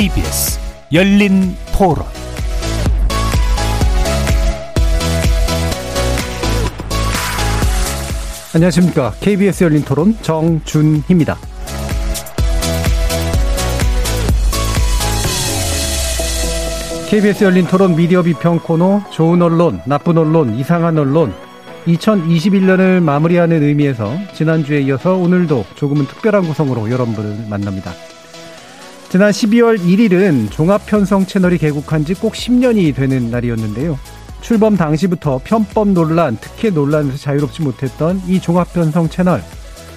KBS 열린 토론 안녕하십니까. KBS 열린 토론 정준희입니다. KBS 열린 토론 미디어 비평 코너 좋은 언론, 나쁜 언론, 이상한 언론 2021년을 마무리하는 의미에서 지난주에 이어서 오늘도 조금은 특별한 구성으로 여러분들을 만납니다. 지난 12월 1일은 종합편성 채널이 개국한 지 꼭 10년이 되는 날이었는데요. 출범 당시부터 편법 논란, 특혜 논란에서 자유롭지 못했던 이 종합편성 채널.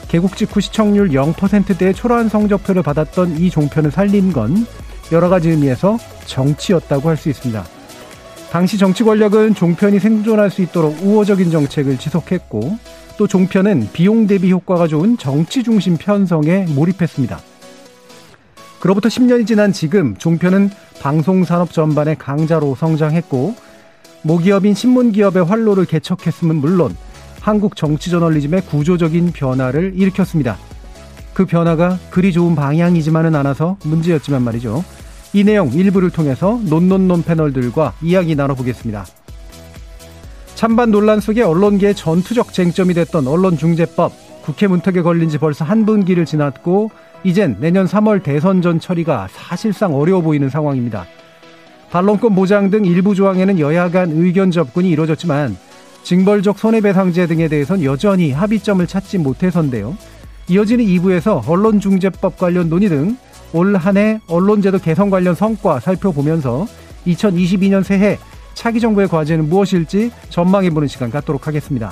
개국 직후 시청률 0%대의 초라한 성적표를 받았던 이 종편을 살린 건 여러 가지 의미에서 정치였다고 할 수 있습니다. 당시 정치 권력은 종편이 생존할 수 있도록 우호적인 정책을 지속했고 또 종편은 비용 대비 효과가 좋은 정치 중심 편성에 몰입했습니다. 그로부터 10년이 지난 지금 종편은 방송산업 전반의 강자로 성장했고 모기업인 신문기업의 활로를 개척했음은 물론 한국 정치 저널리즘의 구조적인 변화를 일으켰습니다. 그 변화가 그리 좋은 방향이지만은 않아서 문제였지만 말이죠. 이 내용 일부를 통해서 논논논 패널들과 이야기 나눠보겠습니다. 찬반 논란 속에 언론계의 전투적 쟁점이 됐던 언론중재법, 국회 문턱에 걸린 지 벌써 한 분기를 지났고, 이젠 내년 3월 대선 전 처리가 사실상 어려워 보이는 상황입니다. 반론권 보장 등 일부 조항에는 여야 간 의견 접근이 이루어졌지만, 징벌적 손해배상제 등에 대해선 여전히 합의점을 찾지 못해서인데요. 이어지는 2부에서 언론중재법 관련 논의 등 올 한 해 언론제도 개선 관련 성과 살펴보면서 2022년 새해 차기 정부의 과제는 무엇일지 전망해보는 시간 갖도록 하겠습니다.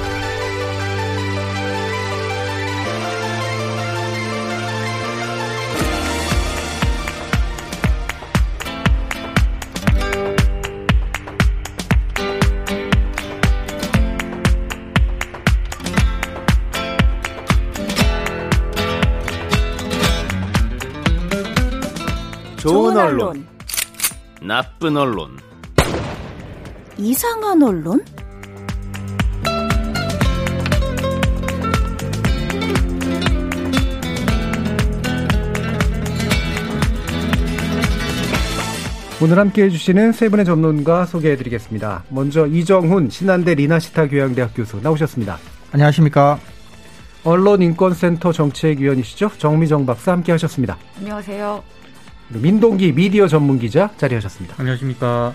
나쁜 언론, 이상한 언론? 오늘 함께 해주시는 세 분의 전문가 소개해드리겠습니다. 먼저 이정훈 신한대 리나시타 교양대학 교수 나오셨습니다. 안녕하십니까. 언론인권센터 정책위원이시죠? 정미정 박사 함께 하셨습니다. 안녕하세요. 민동기 미디어 전문 기자 자리하셨습니다. 안녕하십니까.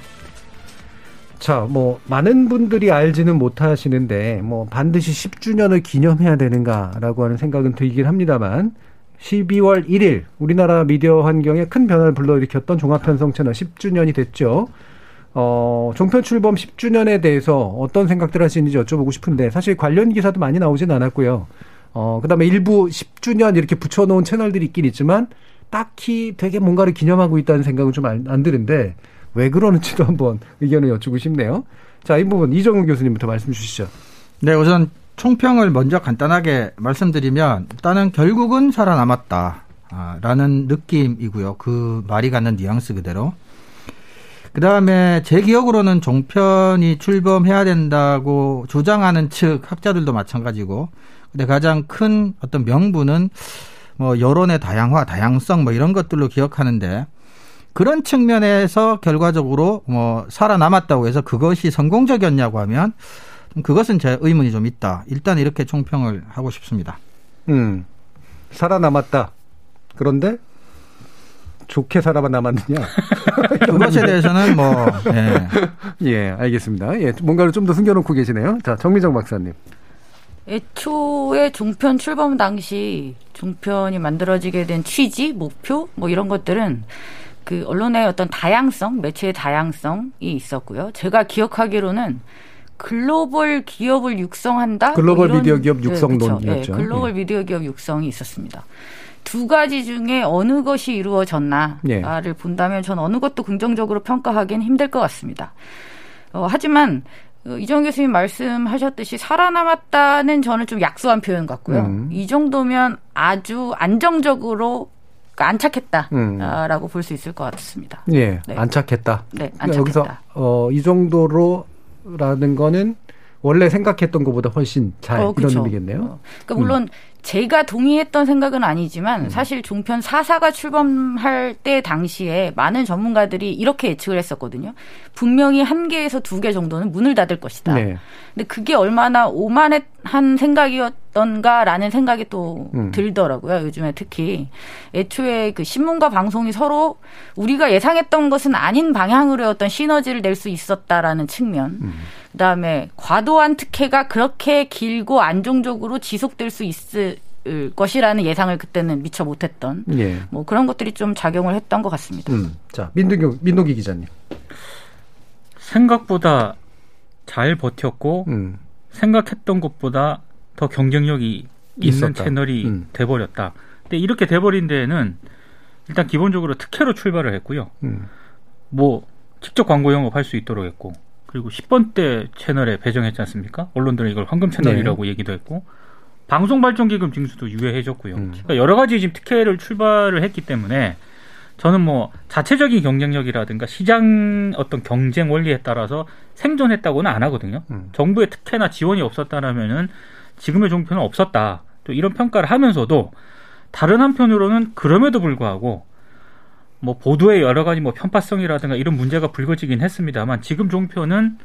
자, 뭐 많은 분들이 알지는 못하시는데 뭐 반드시 10주년을 기념해야 되는가라고 하는 생각은 들긴 합니다만 12월 1일 우리나라 미디어 환경에 큰 변화를 불러일으켰던 종합편성 채널 10주년이 됐죠. 어, 종편 출범 10주년에 대해서 어떤 생각들 하시는지 여쭤보고 싶은데 사실 관련 기사도 많이 나오진 않았고요. 어, 그다음에 일부 10주년 이렇게 붙여놓은 채널들이 있긴 있지만 딱히 되게 뭔가를 기념하고 있다는 생각은 좀 안 드는데 왜 그러는지도 한번 의견을 여쭈고 싶네요. 자, 이 부분 이정훈 교수님부터 말씀 주시죠. 네, 우선 총평을 먼저 간단하게 말씀드리면 일단은 결국은 살아남았다. 라는 느낌이고요. 그 말이 갖는 뉘앙스 그대로. 그 다음에 제 기억으로는 종편이 출범해야 된다고 주장하는 측 학자들도 마찬가지고, 근데 가장 큰 어떤 명분은 뭐 여론의 다양화, 다양성 뭐 이런 것들로 기억하는데 그런 측면에서 결과적으로 뭐 살아남았다고 해서 그것이 성공적이었냐고 하면 그것은 제 의문이 좀 있다. 일단 이렇게 총평을 하고 싶습니다. 음. 살아남았다. 그런데 좋게 살아남았느냐? 그것에 대해서는 뭐 예. 예, 알겠습니다. 예, 뭔가를 좀 더 숨겨놓고 계시네요. 자, 정미정 박사님. 애초에 종편 출범 당시 종편이 만들어지게 된 취지, 목표 뭐 이런 것들은 그 언론의 어떤 다양성, 매체의 다양성이 있었고요. 제가 기억하기로는 글로벌 기업을 육성한다. 글로벌 뭐 미디어 기업 네, 육성론이었죠. 그렇죠. 네, 글로벌 미디어 기업 육성이 있었습니다. 두 가지 중에 어느 것이 이루어졌나를 예. 본다면 전 어느 것도 긍정적으로 평가하기는 힘들 것 같습니다. 어, 하지만 어, 이정 교수님 말씀하셨듯이 살아남았다는 저는 좀 약소한 표현 같고요. 음. 이 정도면 아주 안정적으로 그러니까 음. 안착했다라고 볼수 있을 것 같습니다. 예, 네. 안착했다. 네, 그러니까 안착했다. 여기서 어, 이 정도로라는 거는 원래 생각했던 것보다 훨씬 잘 어, 이런 그쵸. 의미겠네요. 어, 그러니까 물론 제가 동의했던 생각은 아니지만 음. 사실 종편 4사가 출범할 때 당시에 많은 전문가들이 이렇게 예측을 했었거든요. 분명히 한 개에서 두 개 정도는 문을 닫을 것이다. 네. 근데 그게 얼마나 오만한 생각이었던가라는 생각이 또 음. 들더라고요. 요즘에 특히 애초에 그 신문과 방송이 서로 우리가 예상했던 것은 아닌 방향으로의 어떤 시너지를 낼 수 있었다라는 측면. 음. 그다음에 과도한 특혜가 그렇게 길고 안정적으로 지속될 수 있을 것이라는 예상을 그때는 미처 못했던 예. 뭐 그런 것들이 좀 작용을 했던 것 같습니다. 음. 자, 민동기, 민동기 기자님. 생각보다 잘 버텼고 음. 생각했던 것보다 더 경쟁력이 있는 있었다. 채널이 음. 돼버렸다. 근데 이렇게 돼버린 데에는 일단 기본적으로 특혜로 출발을 했고요. 음. 뭐 직접 광고 영업할 수 있도록 했고 그리고 10번대 채널에 배정했지 않습니까? 언론들은 이걸 황금 채널이라고 얘기도 했고 방송 발전 기금 징수도 유예해줬고요. 음. 그러니까 여러 가지 지금 특혜를 출발을 했기 때문에 저는 뭐 자체적인 경쟁력이라든가 시장 어떤 경쟁 원리에 따라서 생존했다고는 안 하거든요. 음. 정부의 특혜나 지원이 없었다라면은 지금의 종편은 없었다. 또 이런 평가를 하면서도 다른 한편으로는 그럼에도 불구하고 뭐 보도의 여러 가지 뭐 편파성이라든가 이런 문제가 불거지긴 했습니다만 지금 종편은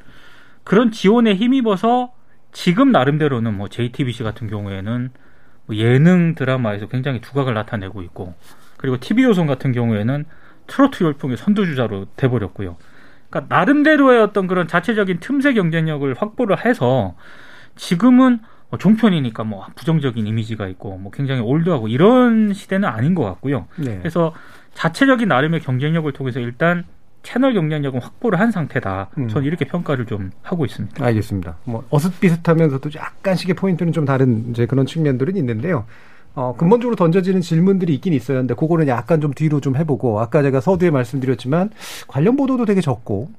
그런 지원에 힘입어서 지금 나름대로는 뭐 JTBC 같은 경우에는 뭐 예능 드라마에서 굉장히 두각을 나타내고 있고 그리고 TV 요선 같은 경우에는 트로트 열풍의 선두주자로 돼버렸고요. 그러니까 나름대로의 어떤 그런 자체적인 틈새 경쟁력을 확보를 해서 지금은 뭐 종편이니까 뭐 부정적인 이미지가 있고 뭐 굉장히 올드하고 이런 시대는 아닌 것 같고요. 네. 그래서 자체적인 나름의 경쟁력을 통해서 일단 채널 경쟁력은 확보를 한 상태다. 음. 저는 이렇게 평가를 좀 하고 있습니다. 알겠습니다. 뭐 어슷비슷하면서도 약간씩의 포인트는 좀 다른 이제 그런 측면들은 있는데요. 어, 근본적으로 던져지는 질문들이 있긴 있어요. 근데 그거는 약간 좀 뒤로 좀 해보고 아까 제가 서두에 말씀드렸지만 관련 보도도 되게 적고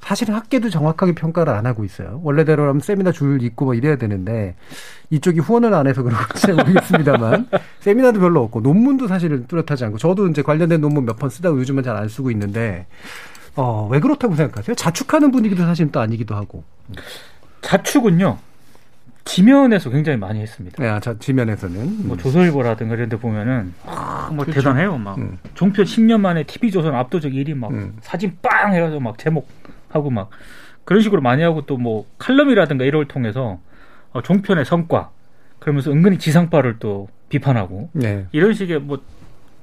사실은 학계도 정확하게 평가를 안 하고 있어요. 원래대로라면 세미나 줄 있고 뭐 이래야 되는데 이쪽이 후원을 안 해서 그런 건지 모르겠습니다만 세미나도 별로 없고 논문도 사실은 뚜렷하지 않고 저도 이제 관련된 논문 몇 번 쓰다가 요즘은 잘 안 쓰고 있는데 어, 왜 그렇다고 생각하세요? 자축하는 분위기도 사실은 또 아니기도 하고. 자축은요. 지면에서 굉장히 많이 했습니다. 네, 자, 지면에서는. 뭐 음. 조선일보라든가 이런 데 보면은 아, 뭐 그렇죠. 대단해요. 막 음. 종편 10년 만에 TV조선 압도적 1위 막 음. 사진 빵 해가지고 막 제목 하고 막 그런 식으로 많이 하고 또 뭐 칼럼이라든가 이런 걸 통해서 어, 종편의 성과 그러면서 은근히 지상파를 또 비판하고 네. 이런 식의 뭐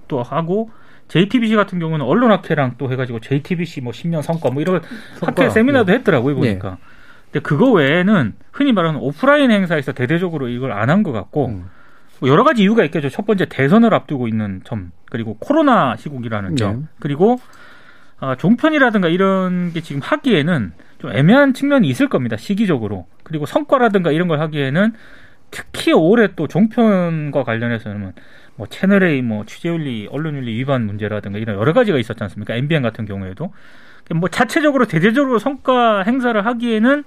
또 하고 JTBC 같은 경우는 언론학회랑 또 해가지고 JTBC 뭐 10년 성과 뭐 이런 학회 세미나도 했더라고요 보니까. 근데 그거 외에는 흔히 말하는 오프라인 행사에서 대대적으로 이걸 안 한 것 같고 음. 뭐 여러 가지 이유가 있겠죠. 첫 번째 대선을 앞두고 있는 점 그리고 코로나 시국이라는 점 네. 그리고 아, 종편이라든가 이런 게 지금 하기에는 좀 애매한 측면이 있을 겁니다. 시기적으로 그리고 성과라든가 이런 걸 하기에는 특히 올해 또 종편과 관련해서는 뭐 채널 A 뭐 취재윤리, 언론윤리 위반 문제라든가 이런 여러 가지가 있었지 않습니까? MBN 같은 경우에도 뭐 자체적으로 대대적으로 성과 행사를 하기에는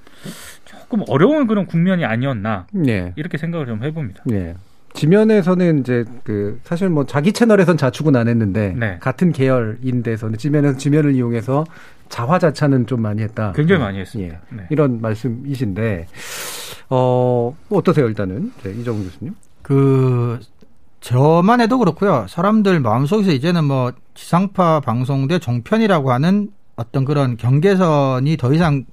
조금 어려운 그런 국면이 아니었나 네. 이렇게 생각을 좀 해봅니다. 네. 지면에서는 이제 그 사실 뭐 자기 채널에선 자축은 안 했는데 네. 같은 계열인 데서는 지면에서 지면을 이용해서 자화자찬은 좀 많이 했다. 굉장히 많이 했습니다. 예. 네. 이런 말씀이신데 어, 뭐 어떠세요, 일단은? 네, 이정훈 교수님. 그 저만 해도 그렇고요. 사람들 마음속에서 이제는 뭐 지상파 방송 대 종편이라고 하는 어떤 그런 경계선이 더 이상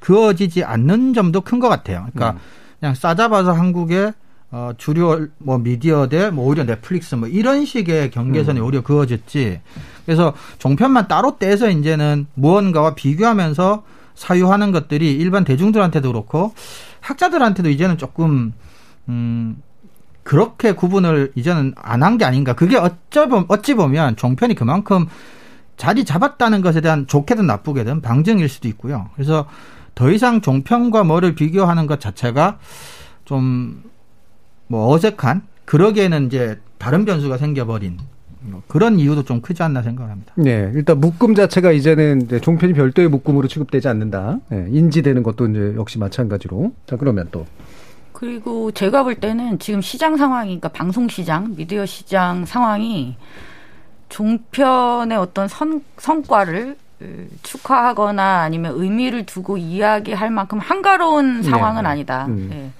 그어지지 않는 점도 큰 것 같아요. 그러니까 음. 그냥 싸잡아서 한국의 어, 주류 뭐 미디어 대뭐 오히려 넷플릭스 뭐 이런 식의 경계선이 음. 오히려 그어졌지. 그래서 종편만 따로 떼서 이제는 무언가와 비교하면서 사유하는 것들이 일반 대중들한테도 그렇고 학자들한테도 이제는 조금 음 그렇게 구분을 이제는 안 한 게 아닌가. 그게 어쩌 어찌 보면 종편이 그만큼 자리 잡았다는 것에 대한 좋게든 나쁘게든 방증일 수도 있고요. 그래서 더 이상 종편과 뭐를 비교하는 것 자체가 좀 뭐 어색한 그러기에는 이제 다른 변수가 생겨버린 뭐 그런 이유도 좀 크지 않나 생각합니다. 네, 일단 묶음 자체가 이제는 이제 종편이 별도의 묶음으로 취급되지 않는다. 네, 인지되는 것도 이제 역시 마찬가지로. 자, 그러면 또. 그리고 제가 볼 때는 지금 시장 상황이, 그러니까 방송 시장, 미디어 시장 상황이 종편의 어떤 선, 성과를 축하하거나 아니면 의미를 두고 이야기할 만큼 한가로운 상황은 네. 아니다. 음. 예.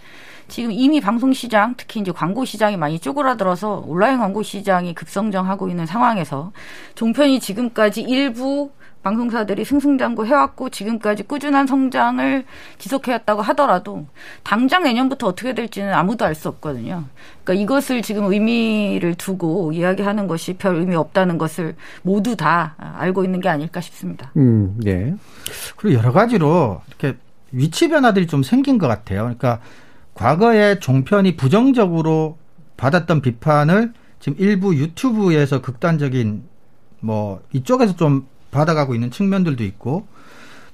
지금 이미 방송 시장, 특히 이제 광고 시장이 많이 쪼그라들어서 온라인 광고 시장이 급성장하고 있는 상황에서 종편이 지금까지 일부 방송사들이 승승장구 해왔고 지금까지 꾸준한 성장을 지속해왔다고 하더라도 당장 내년부터 어떻게 될지는 아무도 알 수 없거든요. 그러니까 이것을 지금 의미를 두고 이야기하는 것이 별 의미 없다는 것을 모두 다 알고 있는 게 아닐까 싶습니다. 음, 예. 그리고 여러 가지로 이렇게 위치 변화들이 좀 생긴 것 같아요. 그러니까 과거에 종편이 부정적으로 받았던 비판을 지금 일부 유튜브에서 극단적인 뭐 이쪽에서 좀 받아가고 있는 측면들도 있고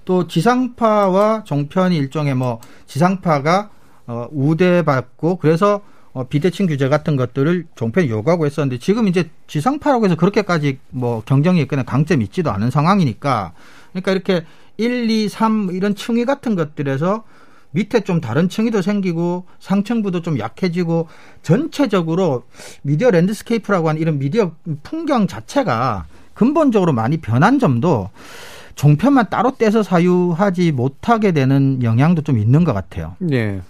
또 지상파와 종편이 일종의 뭐 지상파가 어 우대받고 그래서 어 비대칭 규제 같은 것들을 종편이 요구하고 했었는데 지금 이제 지상파라고 해서 그렇게까지 뭐 경쟁이 있거나 강점이 있지도 않은 상황이니까. 그러니까 이렇게 1, 2, 3 이런 층위 같은 것들에서 밑에 좀 다른 층위도 생기고 상층부도 좀 약해지고 전체적으로 미디어 landscape라고 하는 이런 미디어 풍경 자체가 근본적으로 많이 변한 점도 종편만 따로 떼서 사유하지 못하게 되는 영향도 좀 있는 것 같아요. 예.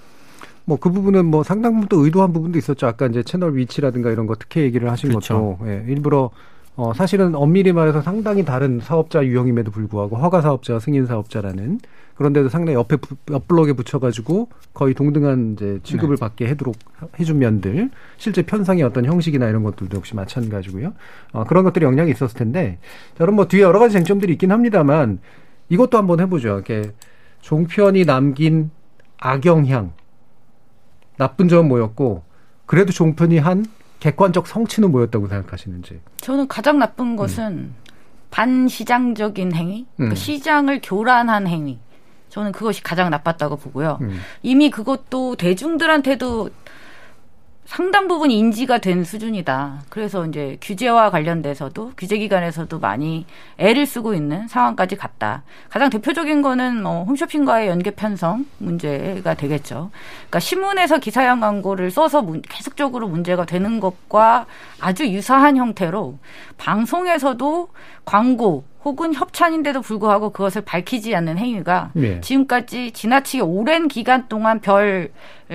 뭐그 부분은 뭐 상당 부분 또 의도한 부분도 있었죠. 아까 이제 채널 위치라든가 이런 거 특혜 얘기를 하신 그렇죠. 것도 예, 일부러 어 사실은 엄밀히 말해서 상당히 다른 사업자 유형임에도 불구하고 허가 사업자와 승인 사업자라는 그런데도 상당히 옆에 부- 옆 블록에 붙여가지고 거의 동등한 이제 취급을 네. 받게 해도록 해준 면들 실제 편성의 어떤 형식이나 이런 것들도 역시 마찬가지고요. 어, 그런 것들이 영향이 있었을 텐데 저는 뭐 뒤에 여러 가지 쟁점들이 있긴 합니다만 이것도 한번 해보죠. 이렇게 종편이 남긴 악영향 나쁜 점 뭐였고 그래도 종편이 한 객관적 성취는 뭐였다고 생각하시는지. 저는 가장 나쁜 것은 반시장적인 행위, 그러니까 음. 시장을 교란한 행위. 저는 그것이 가장 나빴다고 보고요. 음. 이미 그것도 대중들한테도 상당 부분 인지가 된 수준이다. 그래서 이제 규제와 관련돼서도 규제기관에서도 많이 애를 쓰고 있는 상황까지 갔다. 가장 대표적인 거는 뭐 홈쇼핑과의 연계 편성 문제가 되겠죠. 그러니까 신문에서 기사형 광고를 써서 문- 계속적으로 문제가 되는 것과 아주 유사한 형태로 방송에서도 광고 혹은 협찬인데도 불구하고 그것을 밝히지 않는 행위가 예. 지금까지 지나치게 오랜 기간 동안 별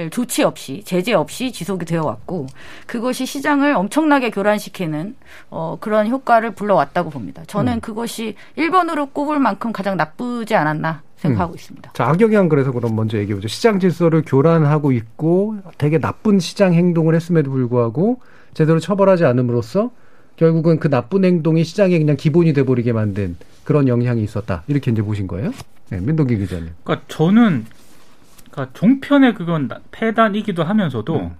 조치 없이 제재 없이 지속이 되어 왔고 그것이 시장을 엄청나게 교란시키는 어, 그런 효과를 불러왔다고 봅니다. 저는 음. 그것이 1번으로 꼽을 만큼 가장 나쁘지 않았나 생각하고 있습니다. 자, 악영향 그래서 그럼 먼저 얘기해 보죠. 시장 질서를 교란하고 있고 되게 나쁜 시장 행동을 했음에도 불구하고 제대로 처벌하지 않음으로써 결국은 그 나쁜 행동이 시장의 그냥 기본이 돼버리게 만든 그런 영향이 있었다. 이렇게 이제 보신 거예요? 네, 민동기 기자님. 그러니까 저는 그러니까 종편의 그건 나- 폐단이기도 하면서도 음.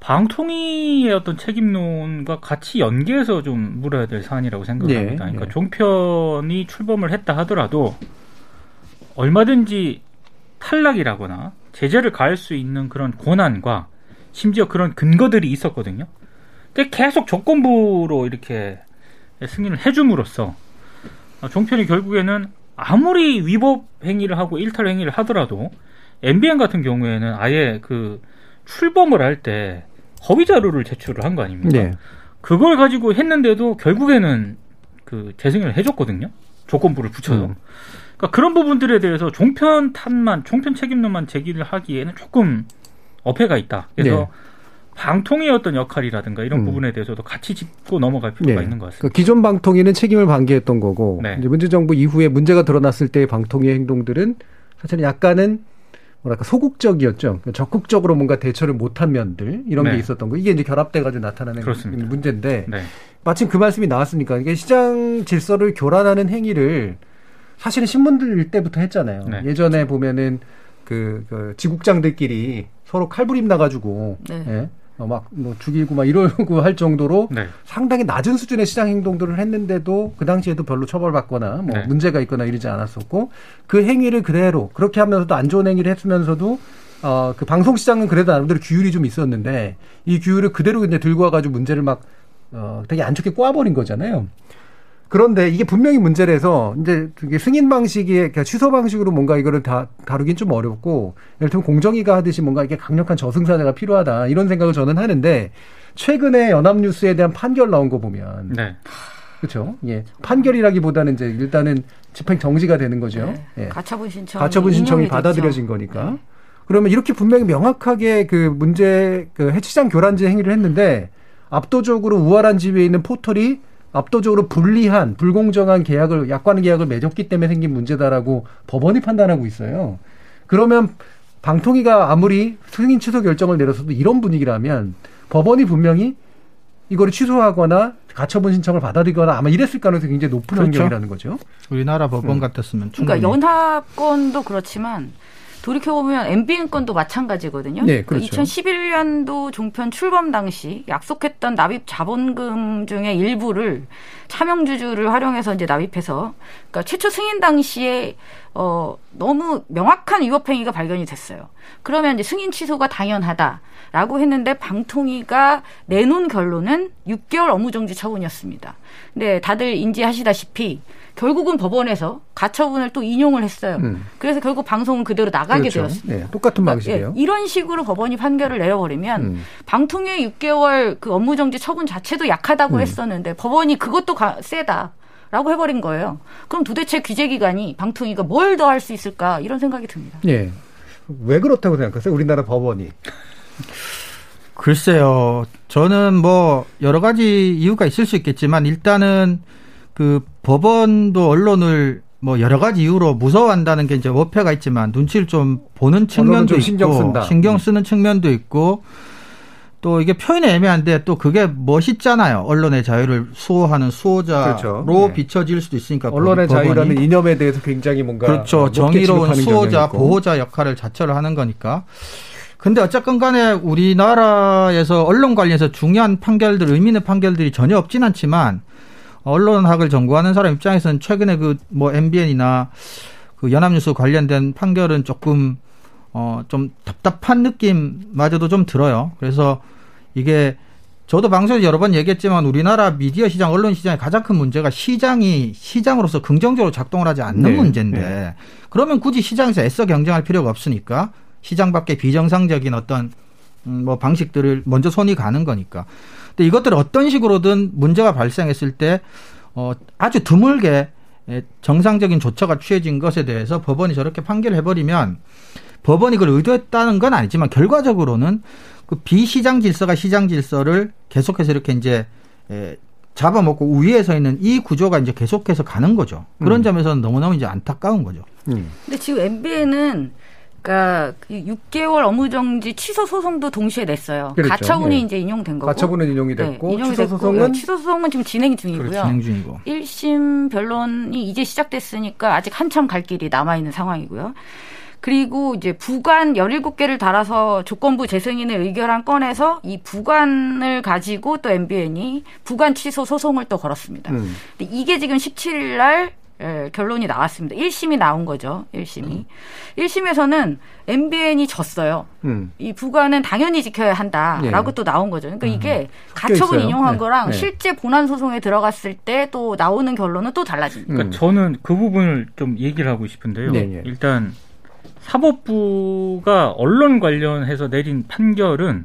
방통위의 어떤 책임론과 같이 연계해서 좀 물어야 될 사안이라고 생각합니다. 예, 그러니까 예. 종편이 출범을 했다 하더라도 얼마든지 탈락이라거나 제재를 가할 수 있는 그런 권한과 심지어 그런 근거들이 있었거든요. 근데 계속 조건부로 이렇게 승인을 해줌으로써 종편이 결국에는 아무리 위법 행위를 하고 일탈 행위를 하더라도 MBN 같은 경우에는 아예 그 출범을 할 때 허위 자료를 제출을 한 거 아닙니까? 네. 그걸 가지고 했는데도 결국에는 그 재승인을 해줬거든요. 조건부를 붙여서. 음. 그러니까 그런 부분들에 대해서 종편 탓만, 종편 책임론만 제기를 하기에는 조금 어폐가 있다. 그래서 네. 방통의 어떤 역할이라든가 이런 음. 부분에 대해서도 같이 짚고 넘어갈 필요가 네. 있는 것 같습니다. 그러니까 기존 방통위는 책임을 방기했던 거고 네. 이제 문재정부 이후에 문제가 드러났을 때의 방통위의 행동들은 사실은 약간은 뭐랄까 소극적이었죠. 그러니까 적극적으로 뭔가 대처를 못한 면들 이런 게 네. 있었던 거. 이게 이제 결합돼가지고 나타나는 그렇습니다. 문제인데 네. 마침 그 말씀이 나왔으니까 이게 시장 질서를 교란하는 행위를 사실은 신문들 때부터 했잖아요. 네. 예전에 보면은 그, 그 지국장들끼리 서로 칼부림 나가지고 네. 예? 어, 막뭐 죽이고 막 이러고 할 정도로 네. 상당히 낮은 수준의 시장 행동들을 했는데도 그 당시에도 별로 처벌받거나 뭐 네. 문제가 있거나 이러지 않았었고 그 행위를 그대로 그렇게 하면서도 안 좋은 행위를 했으면서도 어 그 방송 시장은 그래도 나름대로 규율이 좀 있었는데 이 규율을 그대로 이제 들고 와가지고 문제를 막 어, 되게 안 좋게 꼬아버린 거잖아요. 그런데 이게 분명히 문제라서 이제 승인 방식이 그러니까 취소 방식으로 뭔가 이거를 다 다루긴 좀 어렵고 예를 들면 공정위가 하듯이 뭔가 이게 강력한 저승사자가 필요하다 이런 생각을 저는 하는데 최근에 연합뉴스에 대한 판결 나온 거 보면 네. 그렇죠. 예. 판결이라기보다는 이제 일단은 집행 정지가 되는 거죠. 네. 예. 가처분 신청 가처분 신청이 받아들여진 됐죠. 거니까. 그러면 이렇게 분명히 명확하게 그 문제 그 해치장 교란제 행위를 했는데 압도적으로 우월한 지위에 있는 포털이 압도적으로 불리한 불공정한 계약을 약관 계약을 맺었기 때문에 생긴 문제다라고 법원이 판단하고 있어요. 그러면 방통위가 아무리 승인 취소 결정을 내렸어도 이런 분위기라면 법원이 분명히 이거를 취소하거나 가처분 신청을 받아들이거나 아마 이랬을 가능성이 굉장히 높은 그렇죠. 환경이라는 거죠. 우리나라 법원 음. 같았으면 충분히 그러니까 연합건도 그렇지만 돌이켜보면 MBN 건도 마찬가지거든요. 네, 그렇죠. 2011년도 종편 출범 당시 약속했던 납입 자본금 중에 일부를 차명주주를 활용해서 이제 납입해서 그러니까 최초 승인 당시에 어 너무 명확한 위법 행위가 발견이 됐어요. 그러면 이제 승인 취소가 당연하다라고 했는데 방통위가 내놓은 결론은 6개월 업무정지 처분이었습니다. 근데 다들 인지하시다시피 결국은 법원에서 가처분을 또 인용을 했어요. 음. 그래서 결국 방송은 그대로 나가게 그렇죠. 되었습니다. 네, 똑같은 그러니까, 방식이에요. 예, 이런 식으로 법원이 판결을 내려버리면 음. 방통위의 6개월 그 업무정지 처분 자체도 약하다고 음. 했었는데 법원이 그것도 가, 세다. 라고 해버린 거예요. 그럼 도대체 규제기관이 방통위가 뭘 더 할 수 있을까 이런 생각이 듭니다. 예. 왜 그렇다고 생각하세요? 우리나라 법원이. 글쎄요. 저는 뭐 여러 가지 이유가 있을 수 있겠지만 일단은 그 법원도 언론을 뭐 여러 가지 이유로 무서워한다는 게 이제 어폐가 있지만 눈치를 좀 보는 측면도 좀 있고 신경 쓴다. 신경 쓰는 측면도 있고 또 이게 표현이 애매한데 또 그게 멋있잖아요. 언론의 자유를 수호하는 수호자로 그렇죠. 네. 비춰질 수도 있으니까 언론의 법원이. 자유라는 이념에 대해서 굉장히 뭔가 그렇죠. 정의로운 수호자, 있고. 보호자 역할을 자처를 하는 거니까. 근데 어쨌건 간에 우리나라에서 언론 관련해서 중요한 판결들, 의미 있는 판결들이 전혀 없진 않지만 언론학을 전공하는 사람 입장에서는 최근에 그 뭐 MBN이나 그 연합뉴스 관련된 판결은 조금 어 좀 답답한 느낌마저도 좀 들어요. 그래서 이게 저도 방송에서 여러 번 얘기했지만 우리나라 미디어 시장, 언론 시장의 가장 큰 문제가 시장이 시장으로서 긍정적으로 작동을 하지 않는 네, 문제인데 네. 그러면 굳이 시장에서 애써 경쟁할 필요가 없으니까 시장 밖에 비정상적인 어떤 음, 뭐 방식들을 먼저 손이 가는 거니까. 근데 이것들을 어떤 식으로든 문제가 발생했을 때 어, 아주 드물게 에, 정상적인 조처가 취해진 것에 대해서 법원이 저렇게 판결을 해버리면 법원이 그걸 의도했다는 건 아니지만 결과적으로는 그 비시장 질서가 시장 질서를 계속해서 이렇게 이제 에, 잡아먹고 우위에 서 있는 이 구조가 이제 계속해서 가는 거죠. 그런 음. 점에서는 너무너무 이제 안타까운 거죠. 음. 근데 지금 MBN은 그러니까 그 6개월 업무정지 취소 소송도 동시에 냈어요. 그렇죠. 가처분이 네. 이제 인용된 거고. 가처분은 인용이 네, 됐고 인용이 취소 소송은 네, 취소 소송은 지금 진행 중이고요. 진행 중이고. 1심 변론이 이제 시작됐으니까 아직 한참 갈 길이 남아 있는 상황이고요. 그리고 이제 부관 17개를 달아서 조건부 재승인을 의결한 건에서 이 부관을 가지고 또 MBN이 부관 취소 소송을 또 걸었습니다. 음. 근데 이게 지금 17일 날 예, 결론이 나왔습니다. 1심이 나온 거죠. 1심이. 1심에서는 MBN이 졌어요. 음. 이 부관은 당연히 지켜야 한다라고 예. 또 나온 거죠. 그러니까 이게 섞여 가처분. 인용한 네. 거랑 네. 실제 본안 소송에 들어갔을 때 또 나오는 결론은 또 달라집니다. 그러니까 음. 저는 그 부분을 좀 얘기를 하고 싶은데요. 네, 네. 일단 사법부가 언론 관련해서 내린 판결은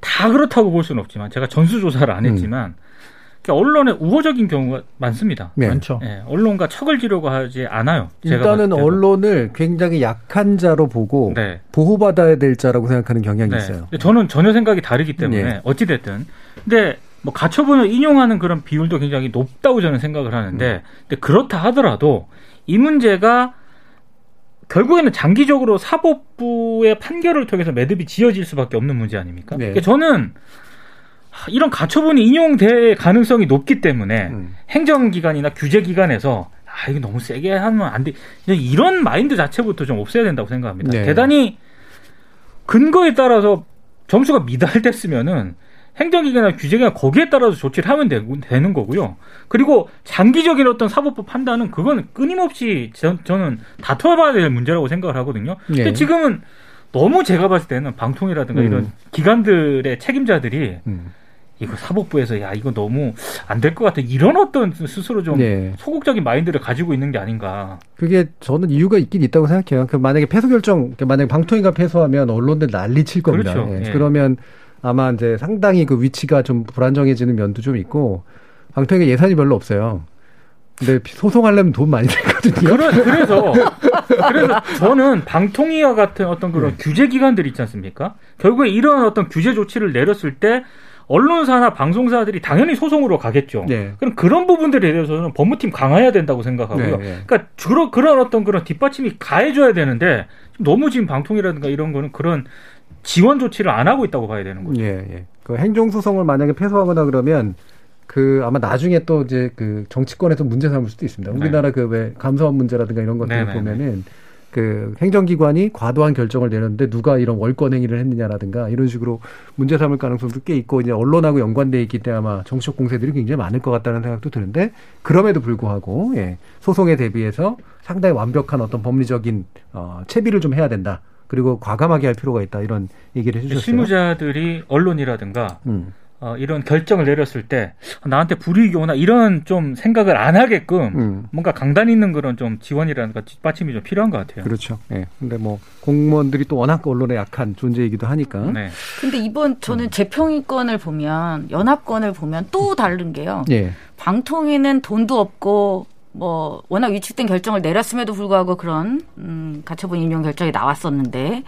다 그렇다고 볼 수는 없지만 제가 전수조사를 안 했지만 그러니까 언론에 우호적인 경우가 많습니다. 네. 많죠. 예, 언론과 척을 지려고 하지 않아요. 일단은. 언론을 굉장히 약한 자로 보고 네. 보호받아야 될 자라고 생각하는 경향이 네. 있어요. 저는 전혀 생각이 다르기 때문에 네. 어찌 됐든 근데 뭐 가처분을 인용하는 그런 비율도 굉장히 높다고 저는 생각을 하는데 음. 근데 그렇다 하더라도 이 문제가 결국에는 장기적으로 사법부의 판결을 통해서 매듭이 지어질 수밖에 없는 문제 아닙니까? 네. 그러니까 저는 하, 이런 가처분이 인용될 가능성이 높기 때문에 음. 행정기관이나 규제기관에서 아 이거 너무 세게 하면 안 돼. 이런 마인드 자체부터 좀 없애야 된다고 생각합니다. 네. 대단히 근거에 따라서 점수가 미달됐으면은 행정기관이나 규제가 거기에 따라서 조치를 하면 되 는 거고요. 그리고 장기적인 어떤 사법부 판단은 그건 끊임없이 저, 는 다퉈봐야 될 문제라고 생각을 하거든요. 근데 네. 지금은 너무 제가 봤을 때는 방통이라든가 음. 이런 기관들의 책임자들이 음. 이거 사법부에서 야 이거 너무 안 될 것 같아 이런 어떤 스스로 좀 네. 소극적인 마인드를 가지고 있는 게 아닌가. 그게 저는 이유가 있긴 있다고 생각해요. 그 만약에 패소 결정, 그 만약에 방통위가 패소하면 언론들 난리 칠 겁니다. 그렇죠. 예. 예. 그러면 아마 이제 상당히 그 위치가 좀 불안정해지는 면도 좀 있고 방통위가 예산이 별로 없어요. 근데 소송하려면 돈 많이 들거든요. 그래서 그래서 저는 방통위와 같은 어떤 그런 규제 기관들이 있지 않습니까? 결국에 이런 어떤 규제 조치를 내렸을 때 언론사나 방송사들이 당연히 소송으로 가겠죠. 네. 그럼 그런 부분들에 대해서는 법무팀 강화해야 된다고 생각하고요. 네, 네. 그러니까 주로 그런 어떤 그런 뒷받침이 가해줘야 되는데 너무 지금 방통이라든가 이런 거는 그런 지원 조치를 안 하고 있다고 봐야 되는 거죠. 예, 예. 그 행정 소송을 만약에 패소하거나 그러면 그 아마 나중에 또 이제 그 정치권에서 문제 삼을 수도 있습니다. 네. 우리나라 그왜 감사원 문제라든가 이런 것들을 네, 네, 보면은 그 행정기관이 과도한 결정을 내렸는데 누가 이런 월권 행위를 했느냐라든가 이런 식으로 문제 삼을 가능성도 꽤 있고 이제 언론하고 연관돼 있기 때문에 아마 정치적 공세들이 굉장히 많을 것 같다는 생각도 드는데 그럼에도 불구하고 예, 소송에 대비해서 상당히 완벽한 어떤 법리적인 어, 채비를 좀 해야 된다. 그리고 과감하게 할 필요가 있다 이런 얘기를 해주셨어요. 실무자들이 언론이라든가 음. 어, 이런 결정을 내렸을 때 나한테 불이익이 오나 이런 좀 생각을 안 하게끔 음. 뭔가 강단 있는 그런 좀 지원이라든가 뒷받침이 좀 필요한 것 같아요. 그렇죠. 예. 근데 뭐 공무원들이 또 워낙 언론에 약한 존재이기도 하니까. 네. 근데 이번 저는 재평의권을 보면 연합권을 보면 또 다른 게요. 예. 방통위는 돈도 없고 뭐 워낙 위축된 결정을 내렸음에도 불구하고 그런 음, 가처분 인용 결정이 나왔었는데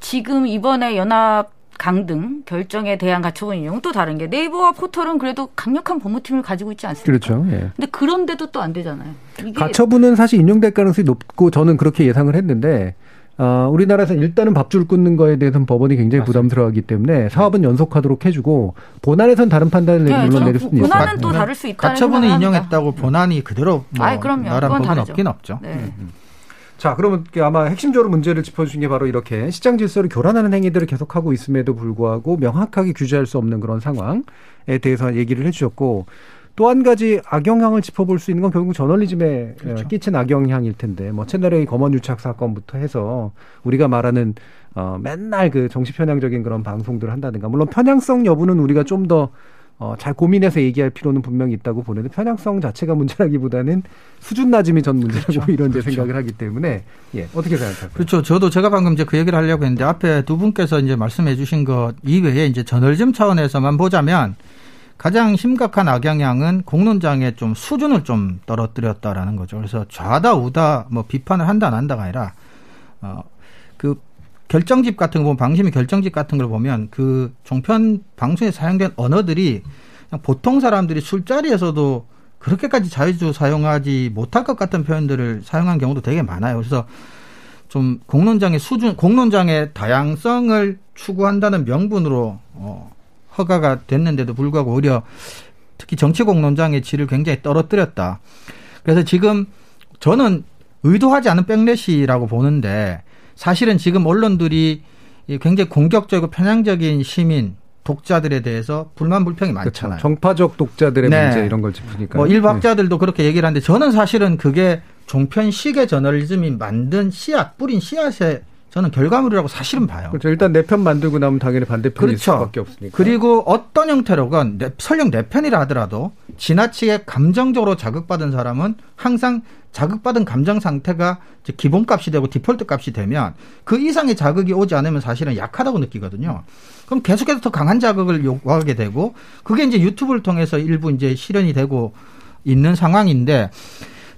지금 이번에 연합 강등 결정에 대한 가처분 인용은 또 다른 게 네이버와 포털은 그래도 강력한 법무팀을 가지고 있지 않습니까? 그렇죠. 예. 근데 그런데도 또 안 되잖아요. 가처분은 사실 인용될 가능성이 높고 저는 그렇게 예상을 했는데 어, 우리나라에서 일단은 밥줄 끊는 거에 대해서는 법원이 굉장히 부담스러워하기 때문에 사업은 연속하도록 해주고 본안에선 다른 판단을 네, 물론 내릴 수는 있어요. 본안은 또 다를 수 가처분을 생각을 합니다. 인용했다고 본안이 그대로 뭐 아이, 그럼요. 나란 그건 법은 다르죠. 없긴 없죠. 네. 자, 그러면 아마 핵심적으로 문제를 짚어주신 게 바로 이렇게 시장 질서를 교란하는 행위들을 계속하고 있음에도 불구하고 명확하게 규제할 수 없는 그런 상황에 대해서 얘기를 해주셨고 또 한 가지 악영향을 짚어볼 수 있는 건 결국 저널리즘에 어, 끼친 악영향일 텐데 뭐 채널A 검언 유착 사건부터 해서 우리가 말하는 어 맨날 그 정치 편향적인 그런 방송들을 한다든가 물론 편향성 여부는 우리가 좀더 어, 잘 고민해서 얘기할 필요는 분명히 있다고 보는데 편향성 자체가 문제라기보다는 수준 낮음이 전 문제라고 이런 제 생각을 하기 때문에 예 어떻게 생각하세요? 그렇죠. 저도 제가 방금 이제 그 얘기를 하려고 했는데 앞에 두 분께서 이제 말씀해 주신 것 이외에 이제 저널즘 차원에서만 보자면 가장 심각한 악영향은 공론장의 좀 수준을 좀 떨어뜨렸다라는 거죠. 그래서 좌다 우다 뭐 비판을 한다 안 한다가 아니라 어 그 결정집 같은 거 보면 방심이 결정집 같은 걸 보면 그 종편 방송에 사용된 언어들이 보통 사람들이 술자리에서도 그렇게까지 자주 사용하지 못할 것 같은 표현들을 사용한 경우도 되게 많아요. 그래서 좀 공론장의 수준, 공론장의 다양성을 추구한다는 명분으로 어, 허가가 됐는데도 불구하고 오히려 특히 정치 공론장의 질을 굉장히 떨어뜨렸다. 그래서 지금 저는 의도하지 않은 백래시라고 보는데 사실은 지금 언론들이 이 굉장히 공격적이고 편향적인 시민 독자들에 대해서 불만 불평이 그렇죠. 많잖아요. 정파적 독자들의 네. 문제 이런 걸 짚으니까 뭐 일부 학자들도 그렇게 얘기를 하는데 저는 사실은 그게 종편 시계 저널리즘이 만든 씨앗 뿌린 씨앗의 저는 결과물이라고 사실은 봐요. 그렇죠. 일단 내 편 만들고 나면 당연히 반대편일 그렇죠. 수밖에 없으니까. 그리고 어떤 형태로건 내- 설령 내 편이라 하더라도 지나치게 감정적으로 자극받은 사람은 항상 자극받은 감정 상태가 기본값이 되고 디폴트 값이 되면 그 이상의 자극이 오지 않으면 사실은 약하다고 느끼거든요. 그럼 계속해서 더 강한 자극을 요구하게 되고 그게 이제 유튜브를 통해서 일부 이제 실현이 되고 있는 상황인데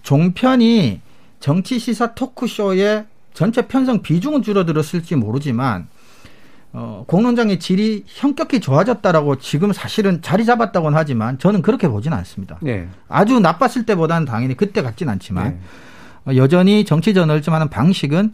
종편이 정치 시사 토크쇼의 전체 편성 비중은 줄어들었을지 모르지만 어, 공론장의 질이 현격히 좋아졌다라고 지금 사실은 자리 잡았다고는 하지만 저는 그렇게 보지는 않습니다. 예. 아주 나빴을 때보다는 당연히 그때 같진 않지만 네. 어, 여전히 정치 저널즘 하는 방식은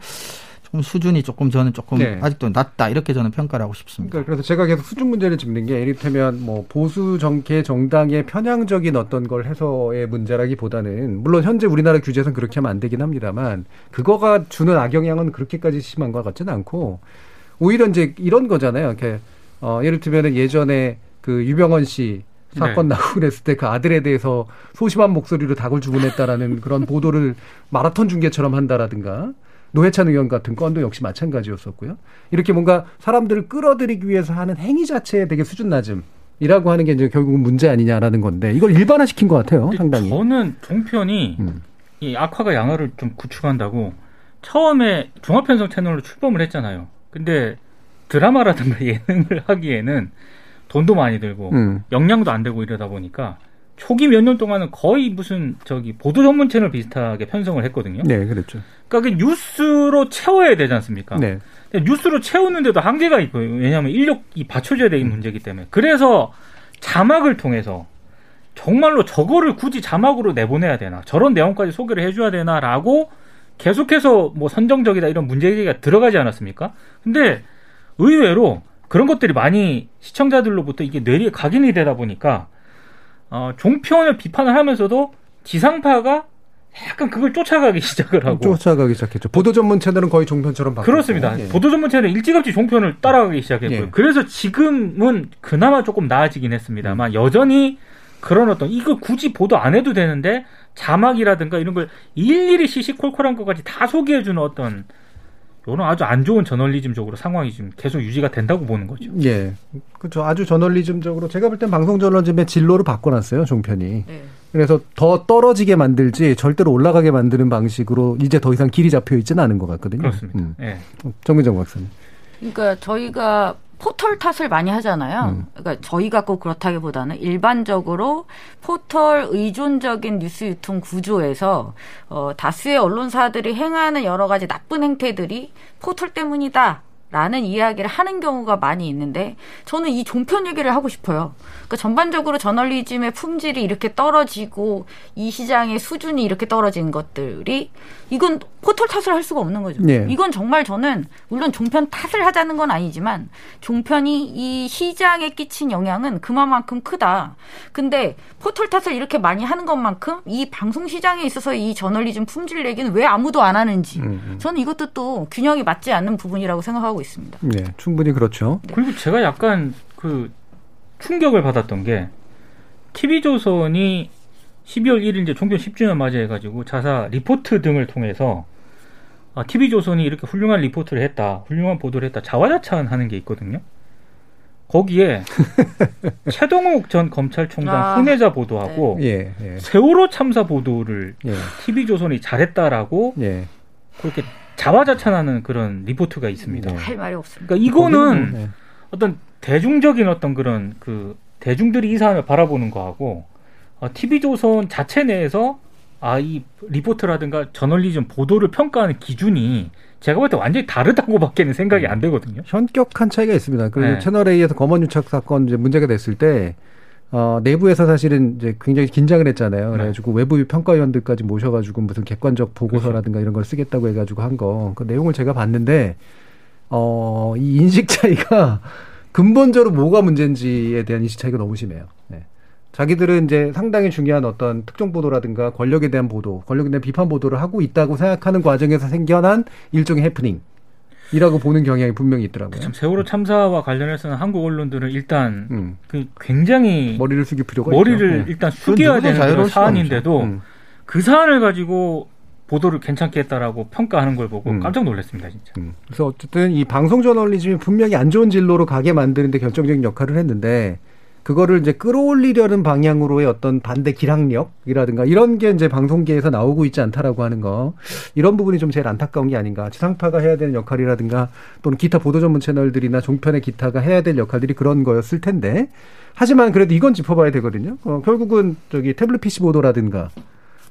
조금 수준이 조금 저는 조금 네. 아직도 낮다 이렇게 저는 평가를 하고 싶습니다. 그러니까 그래서 제가 계속 수준 문제를 짚는 게 이를테면 뭐 보수 정계 정당의 편향적인 어떤 걸 해서의 문제라기보다는 물론 현재 우리나라 규제에서는 그렇게 하면 안 되긴 합니다만 그거가 주는 악영향은 그렇게까지 심한 것 같지는 않고 오히려 이제 이런 거잖아요. 이렇게 어, 예를 들면은 예전에 그 유병헌 씨 사건 네. 나고 그랬을 때 그 아들에 대해서 소심한 목소리로 닭을 주문했다라는 그런 보도를 마라톤 중계처럼 한다라든가 노회찬 의원 같은 건도 역시 마찬가지였었고요. 이렇게 뭔가 사람들을 끌어들이기 위해서 하는 행위 자체에 되게 수준 낮음 이라고 하는 게 이제 결국은 문제 아니냐라는 건데 이걸 일반화시킨 것 같아요. 상당히. 저는 종편이 음. 이 악화가 양화를 좀 구축한다고 처음에 종합편성 채널로 출범을 했잖아요. 근데 드라마라든가 예능을 하기에는 돈도 많이 들고 음. 역량도 안 되고 이러다 보니까 초기 몇 년 동안은 거의 무슨 저기 보도 전문 채널 비슷하게 편성을 했거든요. 네, 그랬죠. 그러니까 그 뉴스로 채워야 되지 않습니까? 네. 뉴스로 채우는데도 한계가 있고요. 왜냐하면 인력이 받쳐줘야 되는 문제이기 때문에. 그래서 자막을 통해서 정말로 저거를 굳이 자막으로 내보내야 되나 저런 내용까지 소개를 해줘야 되나라고 계속해서 뭐 선정적이다 이런 문제제기가 들어가지 않았습니까? 근데 의외로 그런 것들이 많이 시청자들로부터 이게 뇌리에 각인이 되다 보니까 어, 종편을 비판을 하면서도 지상파가 약간 그걸 쫓아가기 시작을 하고 쫓아가기 시작했죠. 보도 전문 채널은 거의 종편처럼 바뀌었고. 그렇습니다. 예. 보도 전문 채널 일찌감치 종편을 따라가기 시작했고요. 예. 그래서 지금은 그나마 조금 나아지긴 했습니다만 음. 여전히 그런 어떤 이거 굳이 보도 안 해도 되는데 자막이라든가 이런 걸 일일이 시시콜콜한 것까지 다 소개해주는 어떤 이런 아주 안 좋은 저널리즘적으로 상황이 지금 계속 유지가 된다고 보는 거죠. 예. 그렇죠. 아주 저널리즘적으로 제가 볼 땐 방송 저널리즘의 진로를 바꿔놨어요, 종편이. 네. 그래서 더 떨어지게 만들지 절대로 올라가게 만드는 방식으로 이제 더 이상 길이 잡혀 있지는 않은 것 같거든요. 그렇습니다. 음. 예. 정민정 박사님. 그러니까 저희가 포털 탓을 많이 하잖아요. 음. 그러니까 저희가 꼭 그렇다기보다는 일반적으로 포털 의존적인 뉴스 유통 구조에서 어, 다수의 언론사들이 행하는 여러 가지 나쁜 행태들이 포털 때문이다. 라는 이야기를 하는 경우가 많이 있는데 저는 이 종편 얘기를 하고 싶어요. 그러니까 전반적으로 저널리즘의 품질이 이렇게 떨어지고 이 시장의 수준이 이렇게 떨어진 것들이 이건 포털 탓을 할 수가 없는 거죠. 예. 이건 정말 저는 물론 종편 탓을 하자는 건 아니지만 종편이 이 시장에 끼친 영향은 그만큼 크다. 근데 포털 탓을 이렇게 많이 하는 것만큼 이 방송 시장에 있어서 이 저널리즘 품질 얘기는 왜 아무도 안 하는지 음, 저는 이것도 또 균형이 맞지 않는 부분이라고 생각하고 있습니다. 네, 충분히 그렇죠. 그리고 제가 약간 그 충격을 받았던 게 TV조선이 12월 1일 이제 종편 10주년 맞이해가지고 자사 리포트 등을 통해서 아, TV조선이 이렇게 훌륭한 리포트를 했다, 훌륭한 보도를 했다, 자화자찬하는 게 있거든요. 거기에 최동욱 전 검찰총장 아, 훈계자 보도하고 예, 예, 세월호 참사 보도를 예, TV조선이 잘했다라고 예. 그렇게 자화자찬하는 그런 리포트가 있습니다. 네. 할 말이 없습니다. 그러니까 이거는 네. 어떤 대중적인 어떤 그런 그 대중들이 이 사안을 바라보는 거하고 어, TV조선 자체 내에서 아 이 리포트라든가 저널리즘 보도를 평가하는 기준이 제가 볼 때 완전히 다르다고밖에는 생각이 안 되거든요. 현격한 차이가 있습니다. 그리고 네. 채널 A에서 검언 유착 사건 이제 문제가 됐을 때 어, 내부에서 사실은 이제 굉장히 긴장을 했잖아요. 네. 그래가지고 외부 평가위원들까지 모셔가지고 무슨 객관적 보고서라든가 이런 걸 쓰겠다고 해가지고 한 거. 그 내용을 제가 봤는데 어, 이 인식 차이가 근본적으로 뭐가 문제인지에 대한 인식 차이가 너무 심해요. 네. 자기들은 이제 상당히 중요한 어떤 특정 보도라든가 권력에 대한 보도, 권력에 대한 비판 보도를 하고 있다고 생각하는 과정에서 생겨난 일종의 해프닝 이라고 보는 경향이 분명히 있더라고요. 참 세월호 참사와 관련해서는 한국 언론들은 일단 음. 그 굉장히 머리를 숙일 필요가 머리를 있죠. 네. 일단 숙여야 되는 사안인데도 음. 그 사안을 가지고 보도를 괜찮게 했다라고 평가하는 걸 보고 음. 깜짝 놀랐습니다, 진짜. 음. 그래서 어쨌든 이 방송 저널리즘이 분명히 안 좋은 진로로 가게 만드는데 결정적인 역할을 했는데 그거를 이제 끌어올리려는 방향으로의 어떤 반대 기량력이라든가 이런 게 이제 방송계에서 나오고 있지 않다라고 하는 거. 이런 부분이 좀 제일 안타까운 게 아닌가. 지상파가 해야 되는 역할이라든가 또는 기타 보도 전문 채널들이나 종편의 기타가 해야 될 역할들이 그런 거였을 텐데. 하지만 그래도 이건 짚어봐야 되거든요. 어, 결국은 저기 태블릿 PC 보도라든가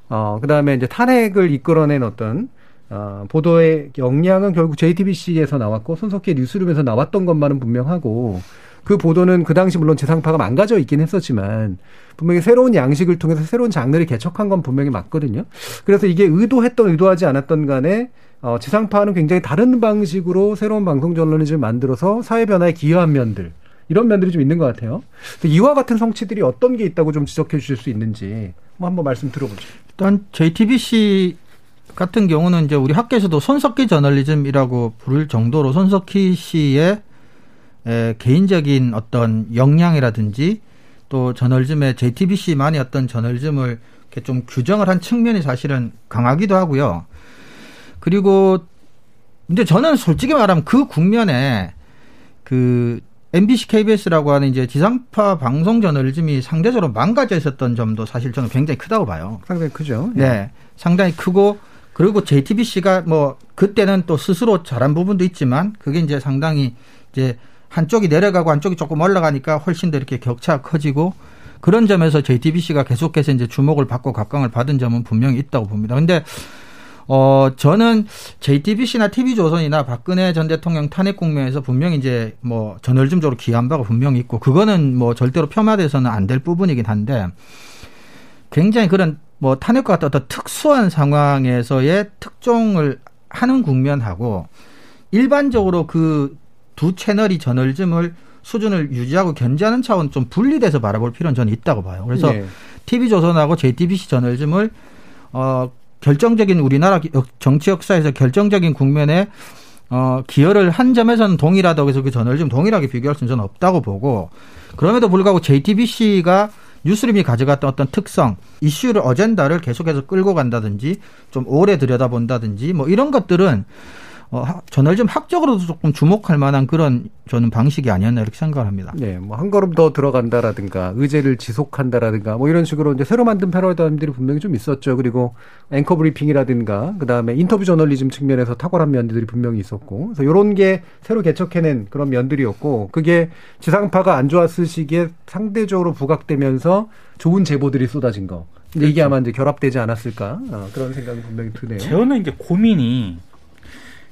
어, 그 다음에 이제 탄핵을 이끌어낸 어떤, 어, 보도의 역량은 결국 JTBC에서 나왔고, 손석희 뉴스룸에서 나왔던 것만은 분명하고, 그 보도는 그 당시 물론 지상파가 망가져 있긴 했었지만, 분명히 새로운 양식을 통해서 새로운 장르를 개척한 건 분명히 맞거든요. 그래서 이게 의도했던, 의도하지 않았던 간에, 어, 지상파는 굉장히 다른 방식으로 새로운 방송 저널리즘을 만들어서 사회 변화에 기여한 면들, 이런 면들이 좀 있는 것 같아요. 이와 같은 성취들이 어떤 게 있다고 좀 지적해 주실 수 있는지, 뭐 한번 말씀 들어보죠. 일단 JTBC 같은 경우는 이제 우리 학계에서도 손석희 저널리즘이라고 부를 정도로 손석희 씨의 에, 개인적인 어떤 역량이라든지 또 저널즘의 JTBC만의 어떤 저널즘을 이렇게 좀 규정을 한 측면이 사실은 강하기도 하고요. 그리고 근데 저는 솔직히 말하면 그 국면에 그 MBC, KBS라고 하는 이제 지상파 방송 저널즘이 상대적으로 망가져 있었던 점도 사실 저는 굉장히 크다고 봐요. 상당히 크죠. 네. 상당히 크고 그리고 JTBC가 뭐 그때는 또 스스로 잘한 부분도 있지만 그게 이제 상당히 이제 한쪽이 내려가고 한쪽이 조금 올라가니까 훨씬 더 이렇게 격차가 커지고 그런 점에서 JTBC가 계속해서 이제 주목을 받고 각광을 받은 점은 분명히 있다고 봅니다. 근데 어 저는 JTBC나 TV조선이나 박근혜 전 대통령 탄핵 국면에서 분명히 이제 뭐 저널즘적으로 기한 바가 분명히 있고 그거는 뭐 절대로 폄하돼서는 안 될 부분이긴 한데 굉장히 그런 뭐 탄핵과 같은 어떤 특수한 상황에서의 특종을 하는 국면하고 일반적으로 그 두 채널이 저널즘을 수준을 유지하고 견제하는 차원 좀 분리돼서 바라볼 필요는 저는 있다고 봐요. 그래서 예. TV조선하고 JTBC 저널즘을 어 결정적인 우리나라 정치 역사에서 결정적인 국면에 어 기여를 한 점에서는 동일하다고 해서 그 저널즘 동일하게 비교할 수는 저는 없다고 보고 그럼에도 불구하고 JTBC가 뉴스림이 가져갔던 어떤 특성, 이슈를 어젠다를 계속해서 끌고 간다든지 좀 오래 들여다본다든지 뭐 이런 것들은 어, 저널즘 학적으로도 조금 주목할 만한 그런 저는 방식이 아니었나 이렇게 생각을 합니다. 네, 뭐 한 걸음 더 들어간다라든가 의제를 지속한다라든가 뭐 이런 식으로 이제 새로 만든 패러다임들이 분명히 좀 있었죠. 그리고 앵커 브리핑이라든가 그다음에 인터뷰 저널리즘 측면에서 탁월한 면들이 분명히 있었고 그래서 이런 게 새로 개척해낸 그런 면들이었고 그게 지상파가 안 좋았을 시기에 상대적으로 부각되면서 좋은 제보들이 쏟아진 거. 근데 이게 아마 이제 결합되지 않았을까 어, 그런 생각이 분명히 드네요. 저는 이제 고민이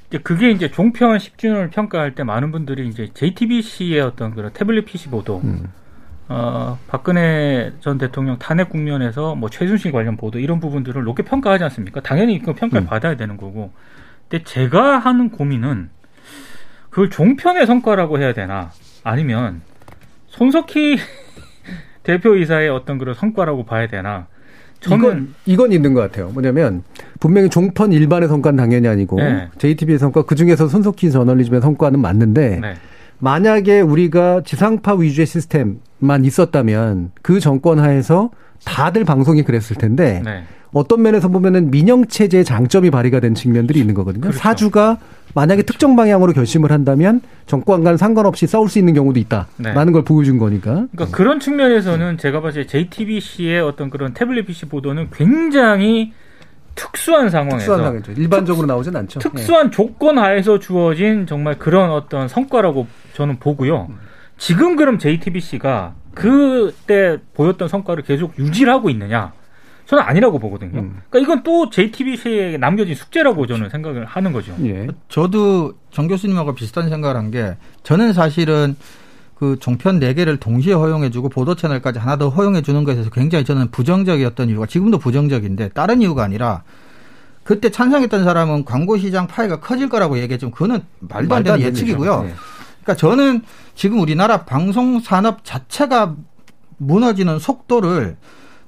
이제 그게 이제 종편 10주년을 평가할 때 많은 분들이 이제 JTBC의 어떤 그런 태블릿 PC 보도, 음. 어, 박근혜 전 대통령 탄핵 국면에서 뭐 최순실 관련 보도 이런 부분들을 높게 평가하지 않습니까? 당연히 그 평가를 음. 받아야 되는 거고. 근데 제가 하는 고민은 그걸 종편의 성과라고 해야 되나 아니면 손석희 대표이사의 어떤 그런 성과라고 봐야 되나 저는 이건 이건 있는 것 같아요. 뭐냐면 분명히 종편 일반의 성과는 당연히 아니고 네. JTBC의 성과 그 중에서 손석희 저널리즘의 성과는 맞는데 네. 만약에 우리가 지상파 위주의 시스템만 있었다면 그 정권 하에서 다들 방송이 그랬을 텐데 네. 어떤 면에서 보면은 민영 체제의 장점이 발휘가 된 측면들이 있는 거거든요. 그렇죠. 사주가 만약에 특정 방향으로 결심을 한다면 정권과는 상관없이 싸울 수 있는 경우도 있다라는 네. 걸 보여준 거니까. 그러니까 그런 측면에서는 제가 봤을 때 JTBC의 어떤 그런 태블릿 PC 보도는 굉장히 특수한 상황에서 특수한 상황이죠. 일반적으로 나오진 않죠. 특수한 조건 하에서 주어진 정말 그런 어떤 성과라고 저는 보고요. 지금 그럼 JTBC가 그때 보였던 성과를 계속 유지를 하고 있느냐? 저는 아니라고 보거든요. 음. 그러니까 이건 또 JTBC에게 남겨진 숙제라고 저는 생각을 하는 거죠. 예. 저도 정 교수님하고 비슷한 생각을 한 게 저는 사실은 그 종편 네 개를 동시에 허용해주고 보도 채널까지 하나 더 허용해주는 것에 대해서 굉장히 저는 부정적이었던 이유가 지금도 부정적인데 다른 이유가 아니라 그때 찬성했던 사람은 광고 시장 파이가 커질 거라고 얘기했지만 그거는 말도 안 되는 예측이고요. 예. 그러니까 저는 지금 우리나라 방송 산업 자체가 무너지는 속도를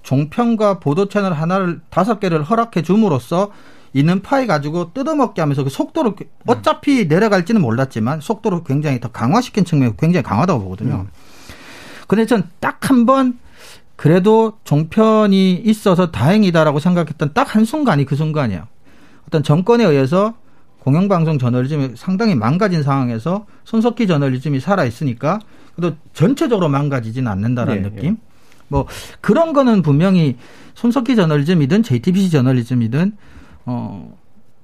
종편과 보도 채널 하나를 다섯 개를 허락해 줌으로써 있는 파이 가지고 뜯어먹게 하면서 그 속도를 어차피 내려갈지는 몰랐지만 속도를 굉장히 더 강화시킨 측면이 굉장히 강하다고 보거든요. 근데 전 딱 한 번 그래도 종편이 있어서 다행이다라고 생각했던 딱 한 순간이 그 순간이에요. 어떤 정권에 의해서 공영방송 저널리즘이 상당히 망가진 상황에서 손석희 저널리즘이 살아 있으니까 그래도 전체적으로 망가지지는 않는다라는 예, 느낌. 뭐 그런 거는 분명히 손석희 저널리즘이든 JTBC 저널리즘이든 어